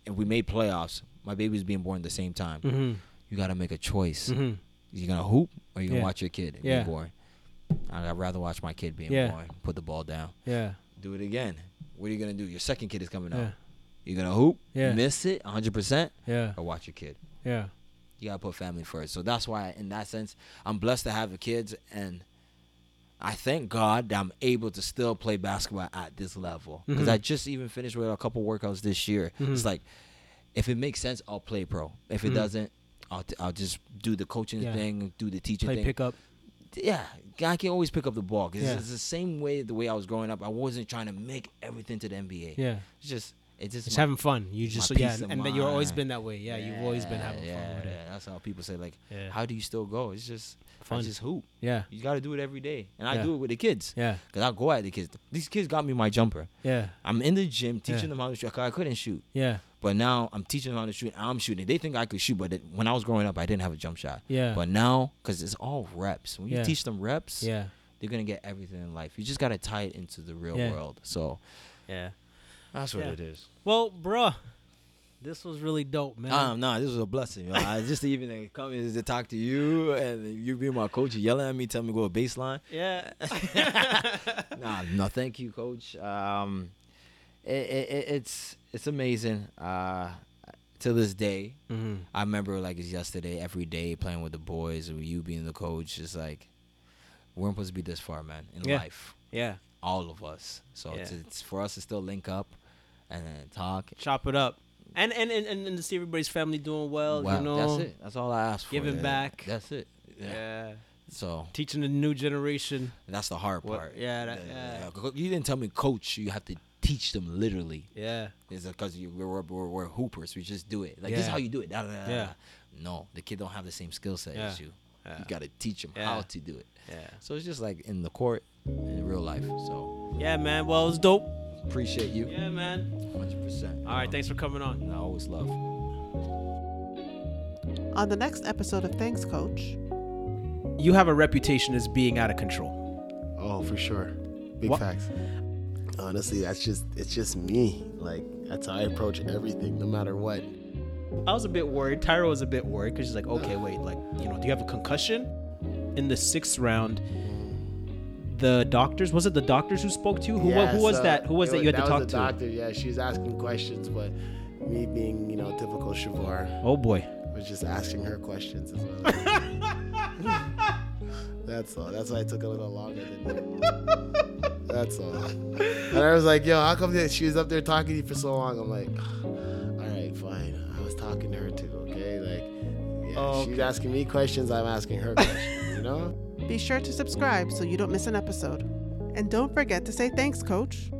and we made playoffs, my baby's being born at the same time. Mm-hmm. You got to make a choice. Mm-hmm. You gonna hoop or you gonna watch your kid Yeah. being born? I'd rather watch my kid being Yeah. born. Put the ball down. Yeah, Do it again. What are you gonna do? Your second kid is coming yeah, out. You're gonna hoop, Yeah. miss it 100 percent, yeah, or watch your kid. yeah. You gotta put family first. So that's why, in that sense, I'm blessed to have the kids, and I thank God that I'm able to still play basketball at this level. Because Mhm. I just even finished with a couple workouts this year. It's Mhm. like, if it makes sense, I'll play pro. If it Mhm. doesn't, I'll, t- I'll just do the coaching Yeah. thing, do the teaching thing. Play thing. pickup. yeah, I can always pick up the ball because Yeah. it's the same way the way I was growing up. I wasn't trying to make everything to the NBA. Yeah, It's just it's just Just my- having fun. You just yeah, and, and you've always been that way. Yeah, you've always been having yeah, fun with it. yeah. That's how people say like, Yeah. how do you still go? It's just Fun. I just hoop. Yeah, You got to do it every day, and I Yeah. do it with the kids. yeah, Cause I go at the kids. These kids got me my jumper. yeah, I'm in the gym teaching Yeah. them how to shoot. I couldn't shoot, yeah, but now I'm teaching them how to shoot. and I'm shooting. They think I could shoot, but when I was growing up, I didn't have a jump shot. yeah, But now, cause it's all reps. When you Yeah. teach them reps, yeah, they're gonna get everything in life. You just gotta tie it into the real Yeah. world. So yeah. That's what Yeah. it is. Well, bruh, this was really dope, man. Um, no, this was a blessing. Yo. I just even come in to talk to you and you being my coach, you yelling at me, telling me to go a baseline. yeah, *laughs* nah, no, thank you, coach. Um, it, it, it- it's it's amazing. Uh, to this day, hmm I remember like it's yesterday. Every day playing with the boys, and you being the coach, it's like we're supposed to be this far, man, in Yeah. life. yeah. All of us. So Yeah. it's, it's for us to still link up and then talk. Chop it up, and and and, and to see everybody's family doing well. Wow, you know, that's it. That's all I ask for. Giving yeah. back. That's it. Yeah. Yeah. So teaching the new generation. that's the hard What- part. yeah, that- yeah. You didn't tell me, coach. You have to teach them literally. Yeah, Is because we're, we're, we're hoopers. We just do it. Like this is how you do it. Da, da, da, da. Yeah. No, the kid don't have the same skill set Yeah. as you. yeah, You got to teach them Yeah. how to do it. yeah, So it's just like in the court, in real life. So yeah, man. Well, it was dope. Appreciate you. Yeah, man. Hundred percent. All right, thanks for coming on. I always love. On the next episode of Thanks Coach, You have a reputation as being out of control. Oh, for sure. Big What- facts. Honestly, that's just it's just me. Like that's how I approach everything, no matter what. I was a bit worried. Tyra was a bit worried because she's like, okay, wait, like, you know, do you have a concussion? In the sixth round, the doctors was it the doctors who spoke to you? Who, Yeah, who was so that? Who was it that you had to was talk the to? doctor. Yeah, she was asking questions, but me being you know typical Shavar Oh boy. was just asking her questions as well. *laughs* That's all. That's why it took a little longer. Than That's all. And I was like, yo, how come that she was up there talking to you for so long? I'm like, all right, fine. I was talking to her too, okay? Like, yeah, Oh, she's asking me questions, I'm asking her questions, you know? *laughs* be sure to subscribe so you don't miss an episode. And don't forget to say thanks, Coach.